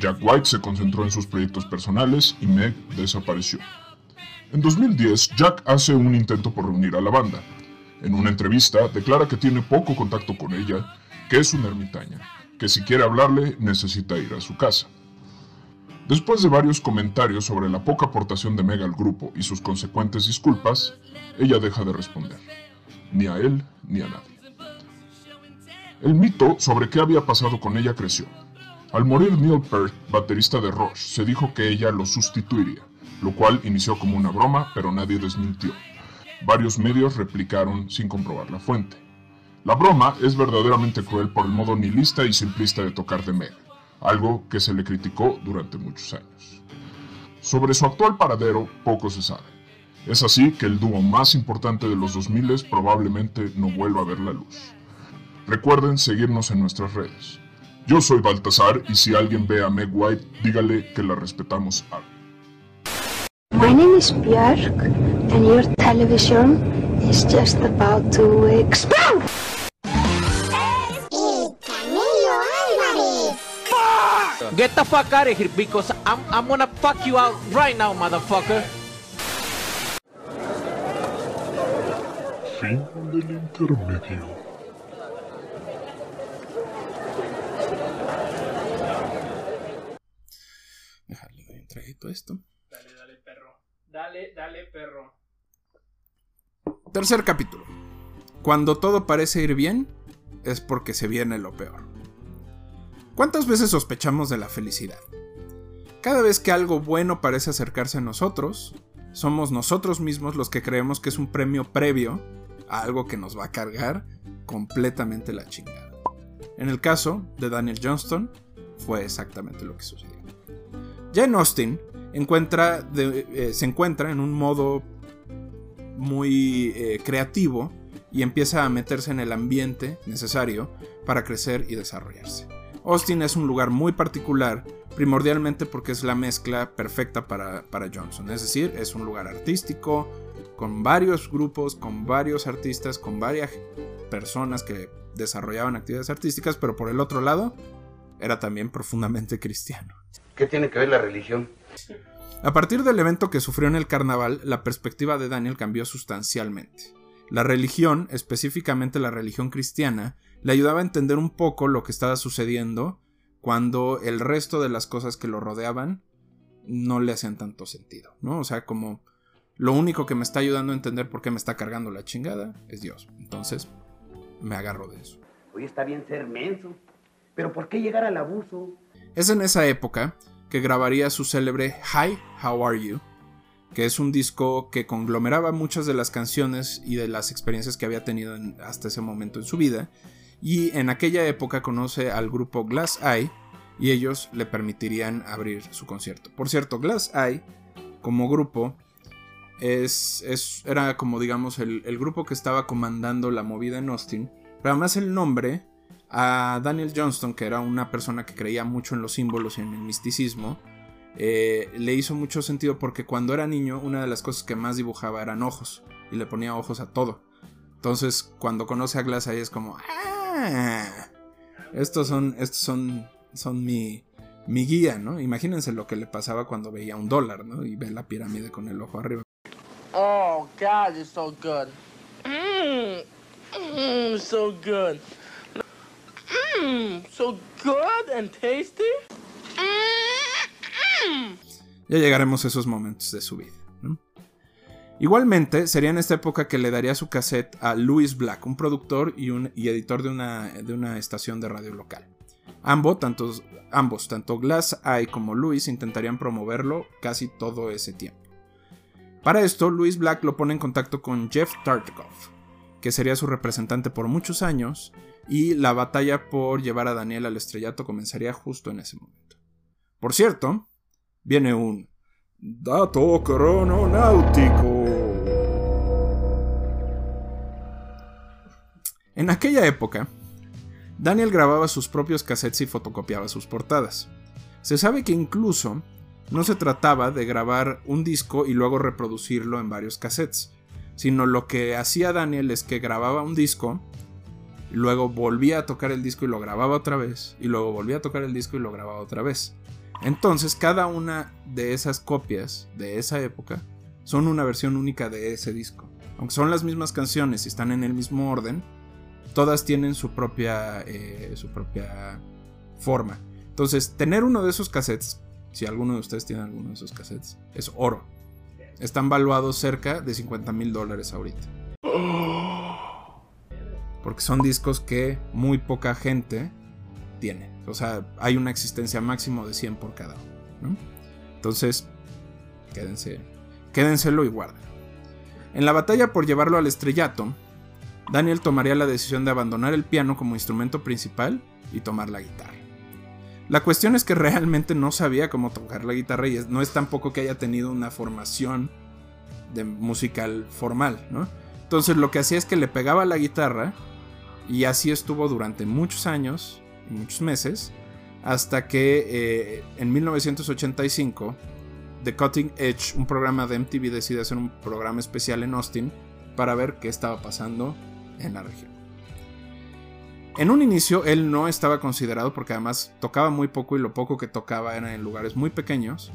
Jack White se concentró en sus proyectos personales y Meg desapareció. En 2010, Jack hace un intento por reunir a la banda. En una entrevista declara que tiene poco contacto con ella, que es una ermitaña que si quiere hablarle necesita ir a su casa. Después de varios comentarios sobre la poca aportación de Meg al grupo y sus consecuentes disculpas, ella deja de responder, ni a él ni a nadie. El mito sobre qué había pasado con ella creció. Al morir Neil Peart, baterista de Rush, se dijo que ella lo sustituiría, lo cual inició como una broma, pero nadie desmintió. Varios medios replicaron sin comprobar la fuente. La broma es verdaderamente cruel por el modo nihilista y simplista de tocar de Meg, algo que se le criticó durante muchos años. Sobre su actual paradero poco se sabe. Es así que el dúo más importante de los 2000 probablemente no vuelva a ver la luz. Recuerden seguirnos en nuestras redes. Yo soy Baltasar y si alguien ve a Meg White, dígale que la respetamos algo. My name is Björk and your television is just about to explode! Get the fuck out of here because I'm, I'm gonna fuck you out right now, motherfucker. Fin del intermedio. Déjale, doy un traguito a esto. Dale, dale, perro. Dale, dale, perro. Tercer capítulo. Cuando todo parece ir bien, es porque se viene lo peor. ¿Cuántas veces sospechamos de la felicidad? Cada vez que algo bueno parece acercarse a nosotros, somos nosotros mismos los que creemos que es un premio previo a algo que nos va a cargar completamente la chingada. En el caso de Daniel Johnston, fue exactamente lo que sucedió. Ya en Austin, encuentra de- eh, se encuentra en un modo muy eh, creativo y empieza a meterse en el ambiente necesario para crecer y desarrollarse. Austin es un lugar muy particular, primordialmente porque es la mezcla perfecta para, para Johnson, es decir, es un lugar artístico, con varios grupos, con varios artistas, con varias personas que desarrollaban actividades artísticas, pero por el otro lado, era también profundamente cristiano. ¿Qué tiene que ver la religión? A partir del evento que sufrió en el carnaval, la perspectiva de Daniel cambió sustancialmente. La religión, específicamente la religión cristiana, le ayudaba a entender un poco lo que estaba sucediendo cuando el resto de las cosas que lo rodeaban no le hacían tanto sentido, ¿no? O sea, como lo único que me está ayudando a entender por qué me está cargando la chingada es Dios. Entonces, me agarro de eso. Hoy está bien ser menso. Pero ¿por qué llegar al abuso? Es en esa época que grabaría su célebre Hi, How Are You, que es un disco que conglomeraba muchas de las canciones y de las experiencias que había tenido en- hasta ese momento en su vida, y en aquella época conoce al grupo Glass Eye y ellos le permitirían abrir su concierto. Por cierto, Glass Eye, como grupo, es, era como digamos el, grupo que estaba comandando la movida en Austin, pero además el nombre a Daniel Johnston, que era una persona que creía mucho en los símbolos y en el misticismo, eh, le hizo mucho sentido porque cuando era niño una de las cosas que más dibujaba eran ojos y le ponía ojos a todo. Entonces cuando conoce a Glass ahí es como, ah, estos son, estos son, son mi, mi guía, ¿no? Imagínense lo que le pasaba cuando veía un dólar, ¿no? Y ve la pirámide con el ojo arriba. Oh God, it's so good. Mmm, so good. Mmm, so good and tasty. Mmm. Ya llegaremos a esos momentos de su vida. Igualmente, sería en esta época que le daría su cassette a Louis Black, un productor y, un, y editor de una, de una estación de radio local. Ambos, tantos, ambos, tanto Glass Eye como Louis, intentarían promoverlo casi todo ese tiempo. Para esto, Louis Black lo pone en contacto con Jeff Tartikoff, que sería su representante por muchos años, y la batalla por llevar a Daniel al estrellato comenzaría justo en ese momento. Por cierto, viene un dato crononáutico. En aquella época, Daniel grababa sus propios cassettes y fotocopiaba sus portadas. Se sabe que incluso no se trataba de grabar un disco y luego reproducirlo en varios cassettes, sino lo que hacía Daniel es que grababa un disco, luego volvía a tocar el disco y lo grababa otra vez, y luego volvía a tocar el disco y lo grababa otra vez. Entonces cada una de esas copias de esa época son una versión única de ese disco. Aunque son las mismas canciones y están en el mismo orden, todas tienen su propia, eh, su propia forma. Entonces, tener uno de esos cassettes, si alguno de ustedes tiene alguno de esos cassettes, es oro. Están valuados cerca de 50 mil dólares ahorita. Porque son discos que muy poca gente tiene. O sea, hay una existencia máximo de 100 por cada uno. ¿no? Entonces, quédense, quédenselo y guarden. En la batalla por llevarlo al estrellato, Daniel tomaría la decisión de abandonar el piano como instrumento principal y tomar la guitarra. La cuestión es que realmente no sabía cómo tocar la guitarra y no es tampoco que haya tenido una formación de musical formal, ¿no? Entonces lo que hacía es que le pegaba la guitarra y así estuvo durante muchos años, y muchos meses, hasta que eh, en 1985 The Cutting Edge, un programa de MTV, decide hacer un programa especial en Austin para ver qué estaba pasando en la región. En un inicio él no estaba considerado porque además tocaba muy poco y lo poco que tocaba era en lugares muy pequeños.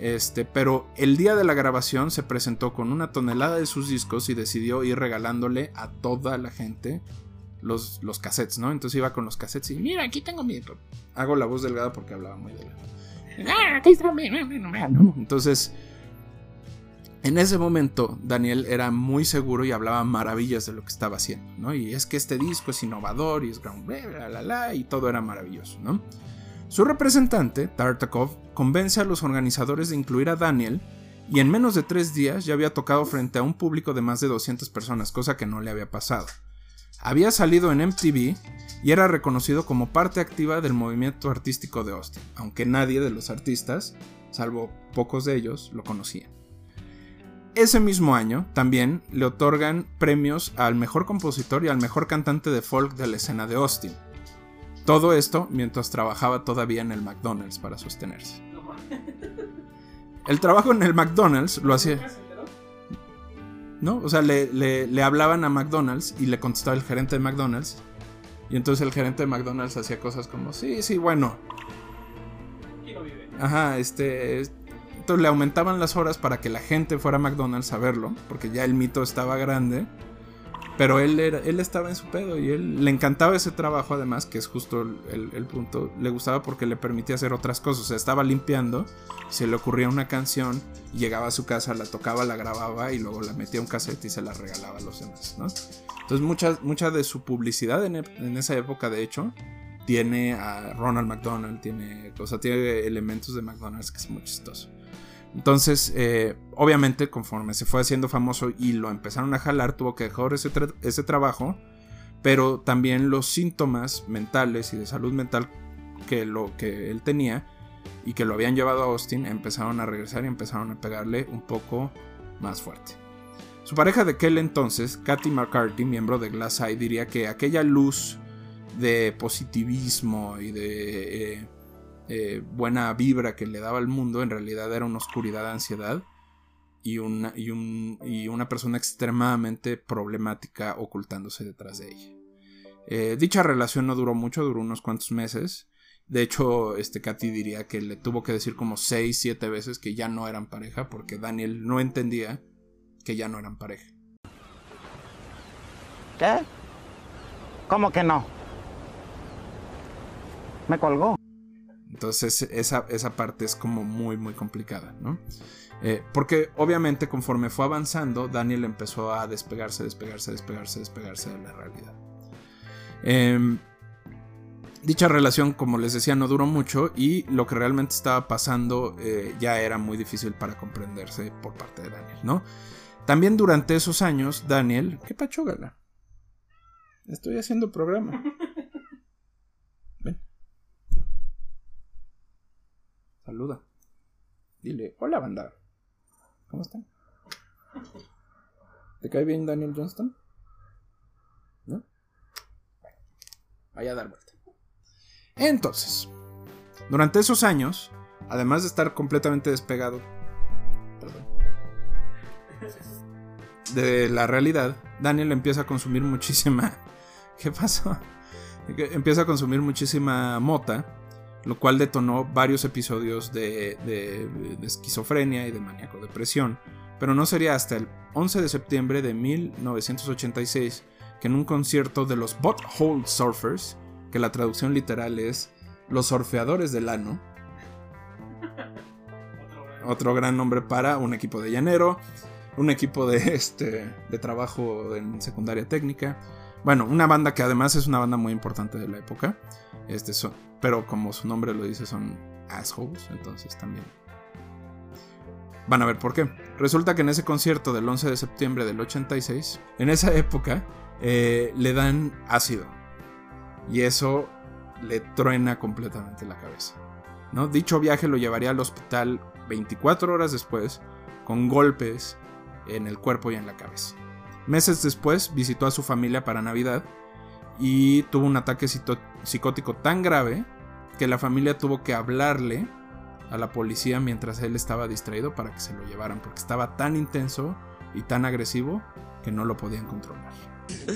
Este, pero el día de la grabación se presentó con una tonelada de sus discos y decidió ir regalándole a toda la gente los, los cassettes, ¿no? Entonces iba con los cassettes y mira, aquí tengo mi... Hago la voz delgada porque hablaba muy delgado. Ah. Entonces, en ese momento, Daniel era muy seguro y hablaba maravillas de lo que estaba haciendo. Y es que este disco es innovador y es ground, bla, bla, bla, y todo era maravilloso, ¿no? Su representante, Tartakov, convence a los organizadores de incluir a Daniel y en menos de tres días ya había tocado frente a un público de más de 200 personas, cosa que no le había pasado. Había salido en MTV y era reconocido como parte activa del movimiento artístico de Austin, aunque nadie de los artistas salvo pocos de ellos lo conocían. Ese mismo año también le otorgan premios al mejor compositor y al mejor cantante de folk de la escena de Austin. Todo esto mientras trabajaba todavía en el McDonald's para sostenerse. El trabajo en el McDonald's lo hacía... ¿No? O sea, le, le, le, hablaban a McDonald's y le contestaba el gerente de McDonald's. Y entonces el gerente de McDonald's hacía cosas como, sí, sí, bueno. Ajá, este... Le aumentaban las horas para que la gente fuera a McDonald's a verlo, porque ya el mito estaba grande. Pero él, era, él estaba en su pedo y él le encantaba ese trabajo, además, que es justo el, punto. Le gustaba porque le permitía hacer otras cosas. O sea, estaba limpiando, se le ocurría una canción, llegaba a su casa, la tocaba, la grababa y luego la metía a un cassette y se la regalaba a los demás. Entonces, mucha, mucha de su publicidad en, en esa época, de hecho, tiene a Ronald McDonald, tiene, o tiene elementos de McDonald's que es muy chistoso. Entonces, eh, obviamente, conforme se fue haciendo famoso y lo empezaron a jalar, tuvo que dejar ese, ese, trabajo, pero también los síntomas mentales y de salud mental que, lo, que él tenía y que lo habían llevado a Austin empezaron a regresar y empezaron a pegarle un poco más fuerte. Su pareja de aquel entonces, Kathy McCarthy, miembro de Glass Eye, diría que aquella luz de positivismo y de... Eh, eh, buena vibra que le daba al mundo, en realidad era una oscuridad de ansiedad y una, y, un, y una persona extremadamente problemática ocultándose detrás de ella. Eh, dicha relación no duró mucho, duró unos cuantos meses. De hecho, este Katy diría que le tuvo que decir como 6, 7 veces que ya no eran pareja porque Daniel no entendía que ya no eran pareja. ¿Qué? ¿Cómo que no? Me colgó. Entonces esa, esa, parte es como muy muy complicada, ¿no? Eh, porque obviamente conforme fue avanzando, Daniel empezó a despegarse, despegarse, despegarse, despegarse de la realidad. Eh, dicha relación, como les decía, no duró mucho y lo que realmente estaba pasando eh, ya era muy difícil para comprenderse por parte de Daniel, ¿no? También durante esos años, Daniel... ¿Qué pacho, gala? Estoy haciendo programa. Saluda. Dile, hola banda. ¿Cómo están? ¿Te cae bien Daniel Johnston? ¿No? Vaya a dar vuelta. Entonces, durante esos años, además de estar completamente despegado de la realidad, Daniel empieza a consumir muchísima... ¿Qué pasó? Empieza a consumir muchísima mota lo cual detonó varios episodios de, de, de esquizofrenia y de maníaco depresión. Pero no sería hasta el 11 de septiembre de 1986 que en un concierto de los Butthole Surfers, que la traducción literal es los surfeadores del ano, otro gran nombre para un equipo de llanero, un equipo de, este, de trabajo en secundaria técnica. Bueno, una banda que además es una banda muy importante de la época. Este son, pero como su nombre lo dice, son assholes, entonces también. Van a ver por qué. Resulta que en ese concierto del 11 de septiembre del 86, en esa época, eh, le dan ácido. Y eso le truena completamente la cabeza. ¿no? Dicho viaje lo llevaría al hospital 24 horas después, con golpes en el cuerpo y en la cabeza. Meses después visitó a su familia para Navidad y tuvo un ataque psicótico tan grave que la familia tuvo que hablarle a la policía mientras él estaba distraído para que se lo llevaran, porque estaba tan intenso y tan agresivo que no lo podían controlar.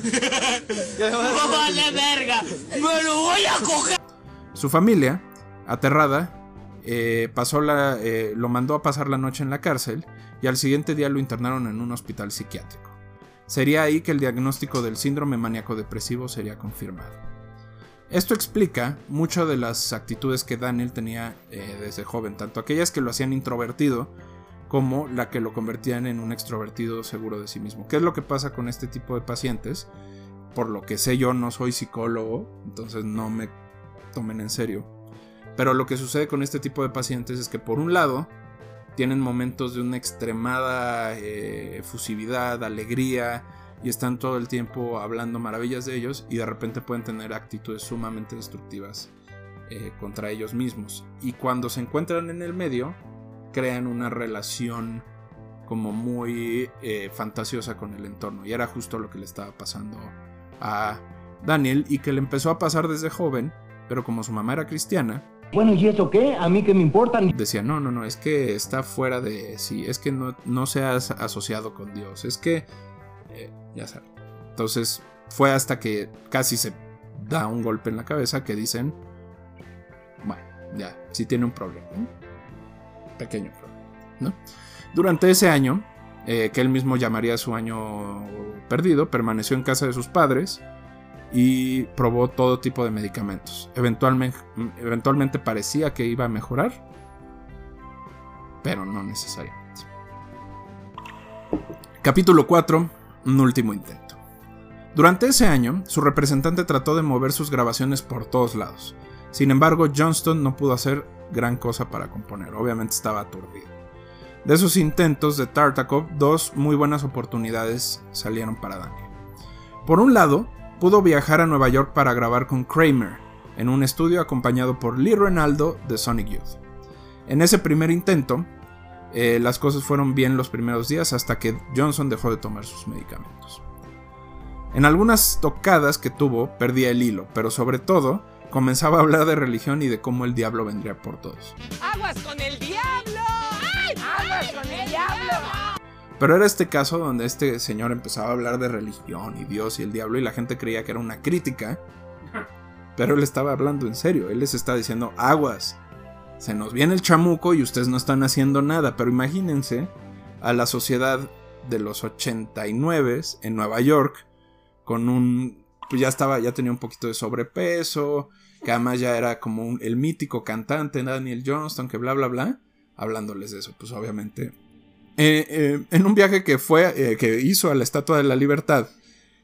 ¡Vale verga! ¡Me lo voy a coger! Su familia, aterrada, eh, pasó la, eh, lo mandó a pasar la noche en la cárcel y al siguiente día lo internaron en un hospital psiquiátrico. Sería ahí que el diagnóstico del síndrome maníaco depresivo sería confirmado. Esto explica muchas de las actitudes que Daniel tenía eh, desde joven, tanto aquellas que lo hacían introvertido como la que lo convertían en un extrovertido seguro de sí mismo. ¿Qué es lo que pasa con este tipo de pacientes? Por lo que sé yo no soy psicólogo, entonces no me tomen en serio. Pero lo que sucede con este tipo de pacientes es que por un lado tienen momentos de una extremada eh, efusividad, alegría, y están todo el tiempo hablando maravillas de ellos y de repente pueden tener actitudes sumamente destructivas eh, contra ellos mismos. Y cuando se encuentran en el medio, crean una relación como muy eh, fantasiosa con el entorno. Y era justo lo que le estaba pasando a Daniel y que le empezó a pasar desde joven, pero como su mamá era cristiana. Bueno, ¿y eso qué? ¿A mí qué me importa? Decía, no, no, no, es que está fuera de sí, es que no, no se ha asociado con Dios, es que, eh, ya sabes. Entonces fue hasta que casi se da un golpe en la cabeza que dicen, bueno, ya, sí tiene un problema, pequeño problema, ¿no? Durante ese año, eh, que él mismo llamaría su año perdido, permaneció en casa de sus padres y probó todo tipo de medicamentos. Eventualmente, parecía que iba a mejorar, pero no necesariamente. Capítulo 4. Un último intento. Durante ese año, su representante trató de mover sus grabaciones por todos lados. Sin embargo, Johnston no pudo hacer gran cosa para componer, obviamente estaba aturdido. De esos intentos de Tartakov, dos muy buenas oportunidades salieron para Daniel. Por un lado, pudo viajar a Nueva York para grabar con Kramer, en un estudio acompañado por Lee Renaldo de Sonic Youth. En ese primer intento, eh, las cosas fueron bien los primeros días hasta que Johnson dejó de tomar sus medicamentos. En algunas tocadas que tuvo, perdía el hilo, pero sobre todo, comenzaba a hablar de religión y de cómo el diablo vendría por todos. ¡Aguas con el diablo! ¡Aguas con el diablo! Pero era este caso donde este señor empezaba a hablar de religión y Dios y el diablo y la gente creía que era una crítica. Pero él estaba hablando en serio, él les está diciendo, aguas, se nos viene el chamuco y ustedes no están haciendo nada. Pero imagínense a la sociedad de los 89 en Nueva York con un... Pues ya estaba, ya tenía un poquito de sobrepeso, que además ya era como el mítico cantante Daniel Johnston, que bla, bla, bla, hablándoles de eso. Pues obviamente eh, eh, en un viaje que fue, eh, que hizo a la Estatua de la Libertad,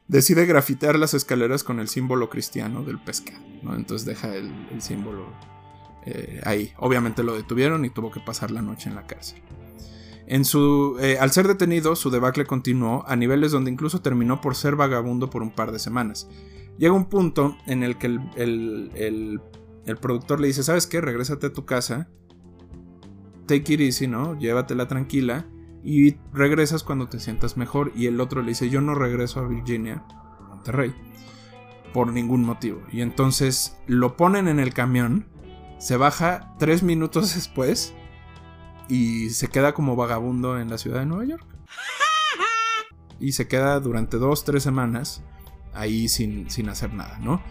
decide grafitear las escaleras con el símbolo cristiano del pescado, ¿no? Entonces deja el, símbolo ahí. Obviamente lo detuvieron y tuvo que pasar la noche en la cárcel. En su, al ser detenido, su debacle continuó a niveles donde incluso terminó por ser vagabundo por un par de semanas. Llega un punto en el que el, el productor le dice, ¿sabes qué? Regrésate a tu casa. Take it easy, ¿no? Llévatela tranquila y regresas cuando te sientas mejor. Y el otro le dice, yo no regreso a Virginia, Monterrey, por ningún motivo. Y entonces lo ponen en el camión, se baja tres minutos después y se queda como vagabundo en la ciudad de Nueva York. Y se queda durante dos, tres semanas ahí sin, sin hacer nada, ¿no?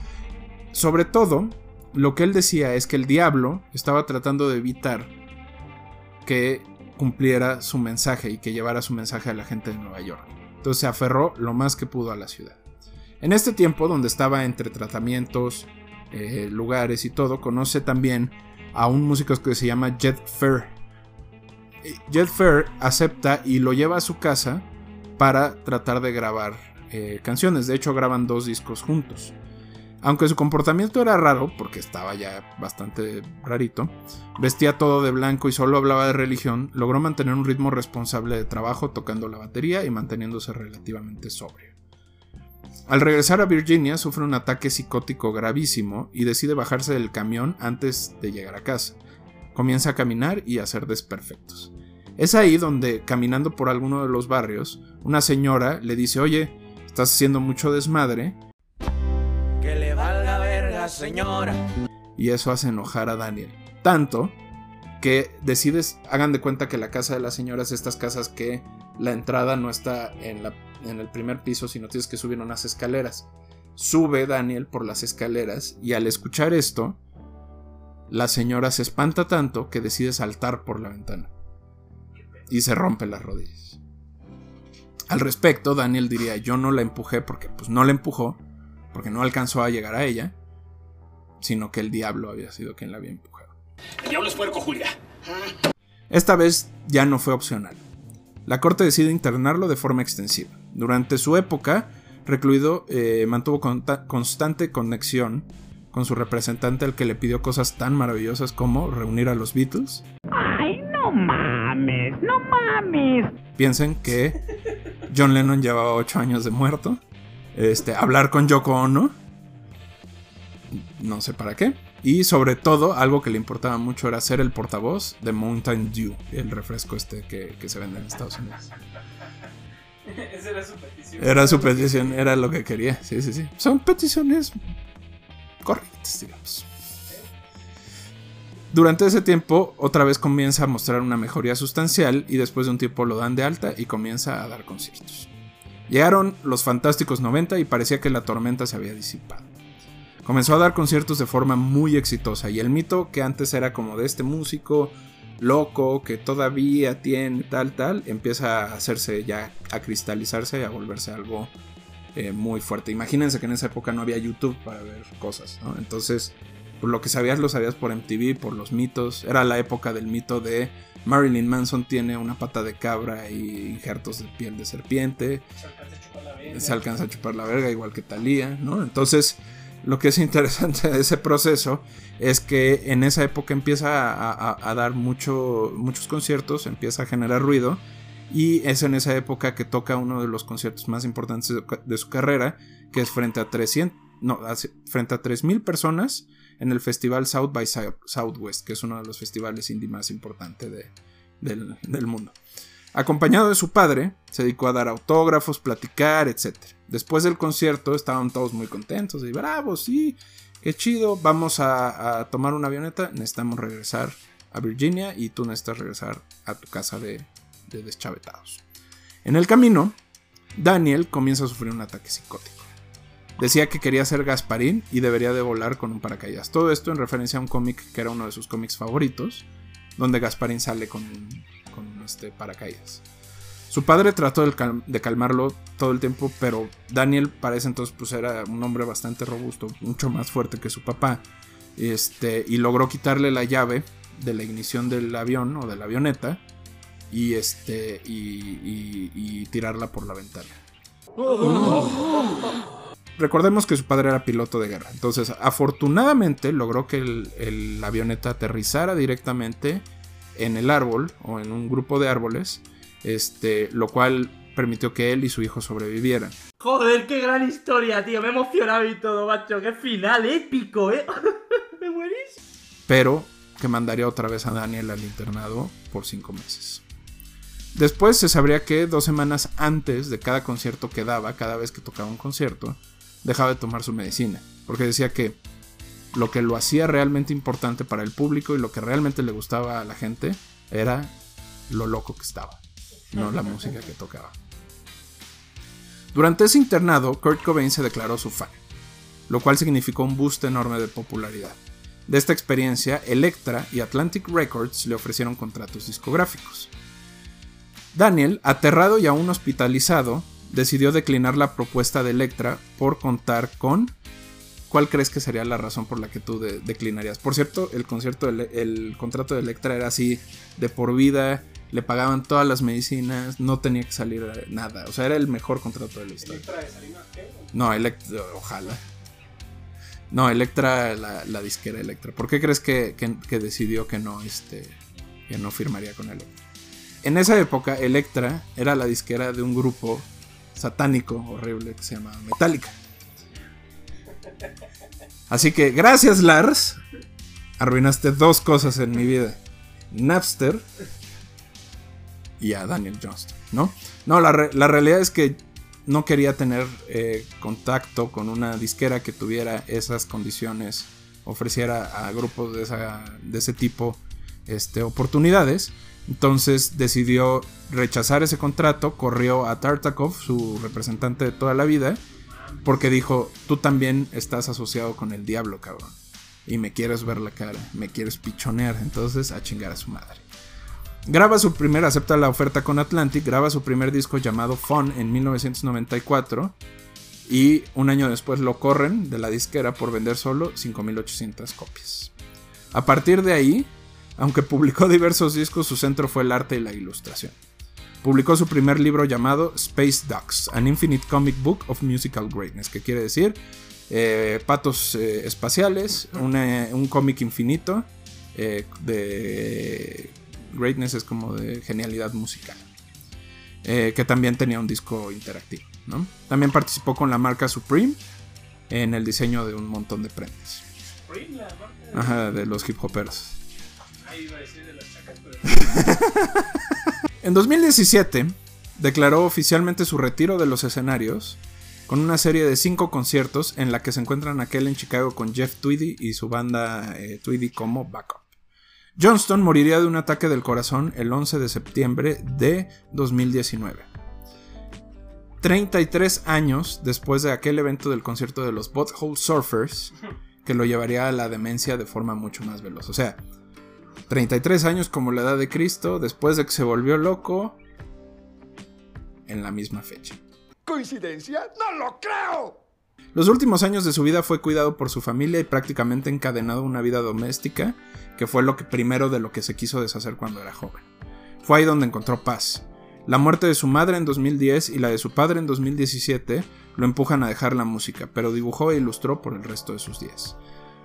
Sobre todo, lo que él decía es que el diablo estaba tratando de evitar que cumpliera su mensaje y que llevara su mensaje a la gente de Nueva York. Entonces se aferró lo más que pudo a la ciudad. En este tiempo, donde estaba entre tratamientos, eh, lugares y todo, conoce también a un músico que se llama Jet Fair. Eh, Jet Fair acepta y lo lleva a su casa para tratar de grabar eh, canciones. De hecho, graban dos discos juntos. Aunque su comportamiento era raro, porque estaba ya bastante rarito, vestía todo de blanco y solo hablaba de religión, logró mantener un ritmo responsable de trabajo tocando la batería y manteniéndose relativamente sobrio. Al regresar a Virginia sufre un ataque psicótico gravísimo y decide bajarse del camión antes de llegar a casa. Comienza a caminar y a hacer desperfectos. Es ahí donde, caminando por alguno de los barrios, una señora le dice, oye, estás haciendo mucho desmadre, señora. Y eso hace enojar a Daniel. Tanto que decides, hagan de cuenta que la casa de la señora es estas casas que la entrada no está en, en el primer piso, sino tienes que subir unas escaleras. Sube Daniel por las escaleras y al escuchar esto, la señora se espanta tanto que decide saltar por la ventana. Y se rompe las rodillas. Al respecto, Daniel diría, yo no la empujé porque pues no la empujó, porque no alcanzó a llegar a ella, sino que el diablo había sido quien la había empujado. El diablo es puerco, Julia. Esta vez ya no fue opcional. La corte decide internarlo de forma extensiva. Durante su época, recluido eh, mantuvo constante conexión con su representante al que le pidió cosas tan maravillosas como reunir a los Beatles. ¡Ay, no mames! ¡No mames! Piensen que John Lennon llevaba 8 años de muerto este, hablar con Yoko Ono. No sé para qué. Y sobre todo, algo que le importaba mucho era ser el portavoz de Mountain Dew, el refresco este que, que se vende en Estados Unidos. Esa era su petición. Era su petición, era lo que quería. Sí, sí, sí. Son peticiones correctas, digamos. Durante ese tiempo, otra vez comienza a mostrar una mejoría sustancial y después de un tiempo lo dan de alta y comienza a dar conciertos. Llegaron los fantásticos 90 y parecía que la tormenta se había disipado. Comenzó a dar conciertos de forma muy exitosa y el mito que antes era como de este músico loco que todavía tiene tal tal empieza a hacerse ya a cristalizarse y a volverse algo eh, muy fuerte. Imagínense que en esa época no había YouTube para ver cosas, ¿no? Entonces, por lo que sabías lo sabías por MTV, por los mitos. Era la época del mito de Marilyn Manson tiene una pata de cabra y injertos de piel de serpiente. Se alcanza a chupar la verga igual que Thalía, ¿no? Entonces, lo que es interesante de ese proceso es que en esa época empieza a, dar mucho, muchos conciertos, empieza a generar ruido y es en esa época que toca uno de los conciertos más importantes de, su carrera, que es frente a 300, no, frente a 3000 personas en el festival South by Southwest, que es uno de los festivales indie más importantes de, del, del mundo. Acompañado de su padre, se dedicó a dar autógrafos, platicar, etc. Después del concierto estaban todos muy contentos y bravos, sí, qué chido, vamos a, tomar una avioneta, necesitamos regresar a Virginia y tú necesitas regresar a tu casa de, de deschavetados. En el camino, Daniel comienza a sufrir un ataque psicótico. Decía que quería ser Gasparín y debería de volar con un paracaídas. Todo esto en referencia a un cómic que era uno de sus cómics favoritos, donde Gasparín sale con, con este paracaídas. Su padre trató de, cal de, calmarlo todo el tiempo, pero Daniel para ese entonces pues era un hombre bastante robusto, mucho más fuerte que su papá, este, y logró quitarle la llave de la ignición del avión o de la avioneta y, este, y, tirarla por la ventana. Recordemos que su padre era piloto de guerra, entonces afortunadamente logró que el avioneta aterrizara directamente en el árbol o en un grupo de árboles, este, lo cual permitió que él y su hijo sobrevivieran. Joder, qué gran historia, tío, me he emocionado y todo, macho, qué final épico, eh. me muerís. Pero que mandaría otra vez a Daniel al internado por cinco meses. Después se sabría que dos semanas antes de cada concierto que daba, cada vez que tocaba un concierto, dejaba de tomar su medicina, porque decía que lo que lo hacía realmente importante para el público y lo que realmente le gustaba a la gente era lo loco que estaba, no la música que tocaba. Durante ese internado, Kurt Cobain se declaró su fan, lo cual significó un boost enorme de popularidad. De esta experiencia, Elektra y Atlantic Records le ofrecieron contratos discográficos. Daniel, aterrado y aún hospitalizado, decidió declinar la propuesta de Elektra por contar con ¿Cuál crees que sería la razón por la que tú de declinarías? Por cierto, el concierto, el, el, contrato de Electra era así de por vida, le pagaban todas las medicinas, no tenía que salir nada. O sea, era el mejor contrato de la historia. ¿Electra de Salinas? No, Electra, ojalá. No, Electra, la, la disquera Electra. ¿Por qué crees que, que, que, decidió que no, este, que no firmaría con Electra? En esa época, Electra era la disquera de un grupo satánico horrible que se llamaba Metallica. Así que gracias Lars. Arruinaste dos cosas en mi vida. Napster y a Daniel Johnston, ¿no? No, la, la realidad es que no quería tener eh, contacto con una disquera que tuviera esas condiciones, ofreciera a grupos de, de ese tipo este, oportunidades. Entonces decidió rechazar ese contrato, corrió a Tartakov, su representante de toda la vida, porque dijo, tú también estás asociado con el diablo, cabrón. Y me quieres ver la cara, me quieres pichonear, entonces a chingar a su madre. Graba su primer, acepta la oferta con Atlantic, graba su primer disco llamado Fun en 1994 y un año después lo corren de la disquera por vender solo 5.800 copias. A partir de ahí, aunque publicó diversos discos, su centro fue el arte y la ilustración publicó su primer libro llamado Space Ducks, An Infinite Comic Book of Musical Greatness, que quiere decir eh, patos eh, espaciales, una, un cómic infinito eh, de greatness es como de genialidad musical, que también tenía un disco interactivo. ¿no? También participó con la marca Supreme en el diseño de un montón de prendas. Supreme, la marca. Ajá, de los hip hoperos. Ahí iba a decir de las chacas, pero. En 2017 declaró oficialmente su retiro de los escenarios con una serie de cinco conciertos en la que se encuentran aquel en Chicago con Jeff Tweedy y su banda eh, Tweedy como backup. Johnston moriría de un ataque del corazón el 11 de septiembre de 2019. 33 años después de aquel evento del concierto de los Butthole Surfers que lo llevaría a la demencia de forma mucho más veloz. O sea, 33 años como la edad de Cristo después de que se volvió loco en la misma fecha. ¿Coincidencia? ¡No lo creo! Los últimos años de su vida fue cuidado por su familia y prácticamente encadenado a una vida doméstica, que fue lo que primero de lo que se quiso deshacer cuando era joven. Fue ahí donde encontró paz. La muerte de su madre en 2010 y la de su padre en 2017 lo empujan a dejar la música, pero dibujó e ilustró por el resto de sus días.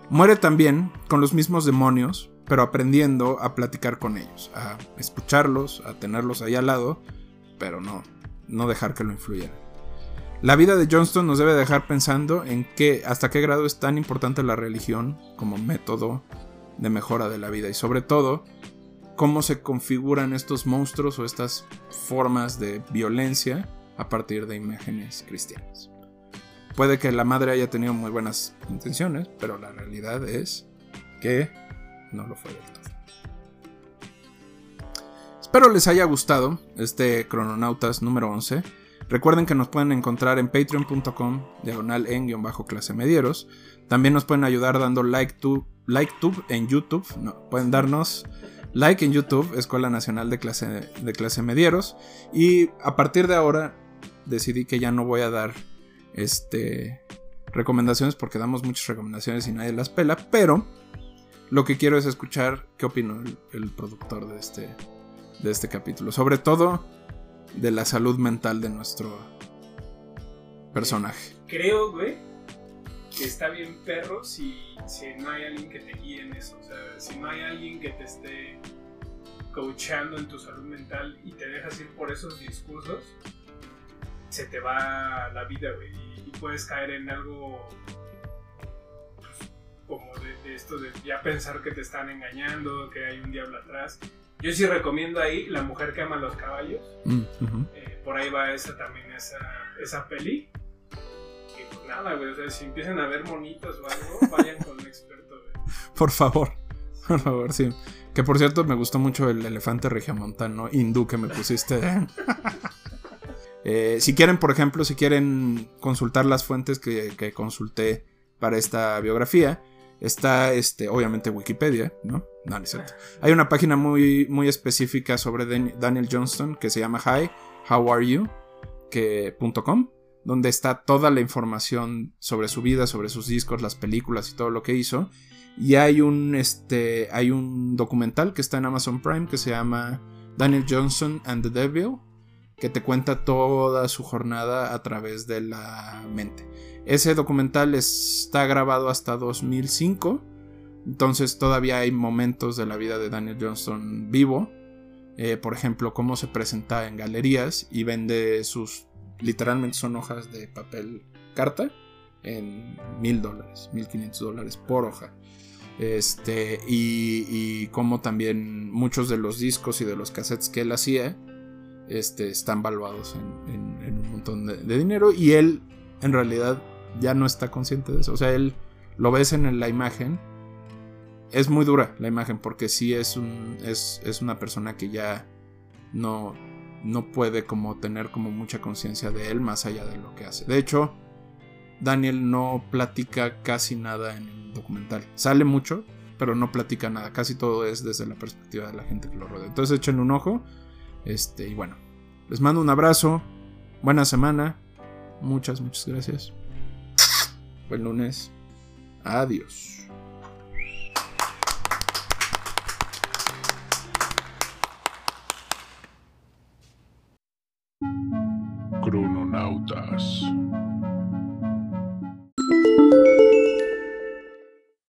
Muere también con los mismos demonios, pero aprendiendo a platicar con ellos, a escucharlos, a tenerlos ahí al lado, pero no, no dejar que lo influyeran. La vida de Johnston nos debe dejar pensando en qué, hasta qué grado es tan importante la religión como método de mejora de la vida y sobre todo cómo se configuran estos monstruos o estas formas de violencia a partir de imágenes cristianas. Puede que la madre haya tenido muy buenas intenciones, pero la realidad es que no lo fue del todo. Espero les haya gustado este Crononautas número 11. Recuerden que nos pueden encontrar en patreon.com, diagonal en guion bajo clase medieros. También nos pueden ayudar dando like to, like tube en YouTube. Pueden darnos like en YouTube, Escuela Nacional de Clase, de clase Medieros. Y a partir de ahora decidí que ya no voy a dar este, recomendaciones porque damos muchas recomendaciones y nadie las pela. Pero lo que quiero es escuchar qué opinó el, productor de este, de este capítulo. Sobre todo de la salud mental de nuestro personaje. Creo, güey, que está bien perro si, si no hay alguien que te guíe en eso. O sea, si no hay alguien que te esté coachando en tu salud mental y te dejas ir por esos discursos, se te va la vida, güey. Y, puedes caer en algo como de, de, esto de ya pensar que te están engañando, que hay un diablo atrás. Yo sí recomiendo ahí La mujer que ama los caballos. Mm, uh-huh. eh, por ahí va esa también, esa, esa peli. Y pues nada, güey. O sea, si empiezan a ver monitos o algo, vayan con un experto, güey. Por favor, por favor, sí. Que por cierto, me gustó mucho el elefante regiomontano hindú que me pusiste. eh, si quieren, por ejemplo, si quieren consultar las fuentes que, que consulté para esta biografía, está este obviamente Wikipedia, ¿no? No, cierto. Hay una página muy, muy específica sobre Daniel Johnston que se llama Hi, How Are You? Que, donde está toda la información sobre su vida, sobre sus discos, las películas y todo lo que hizo. Y hay un, este, hay un documental que está en Amazon Prime que se llama Daniel Johnston and the Devil, que te cuenta toda su jornada a través de la mente. Ese documental está grabado hasta 2005. Entonces todavía hay momentos de la vida de Daniel Johnston vivo. Eh, por ejemplo, cómo se presenta en galerías y vende sus... Literalmente son hojas de papel carta en mil dólares, mil quinientos dólares por hoja. Este, y, y cómo también muchos de los discos y de los cassettes que él hacía este, están valuados en, un montón de dinero. Y él, en realidad, ya no está consciente de eso. O sea, él lo ves en la imagen. Es muy dura la imagen porque sí es, un, es, es una persona que ya no, no puede como tener como mucha conciencia de él más allá de lo que hace. De hecho, Daniel no platica casi nada en el documental. Sale mucho, pero no platica nada. Casi todo es desde la perspectiva de la gente que lo rodea. Entonces echen un ojo. Este, y bueno, les mando un abrazo. Buena semana. Muchas, muchas gracias. Pues Buen lunes. Adiós. Crononautas.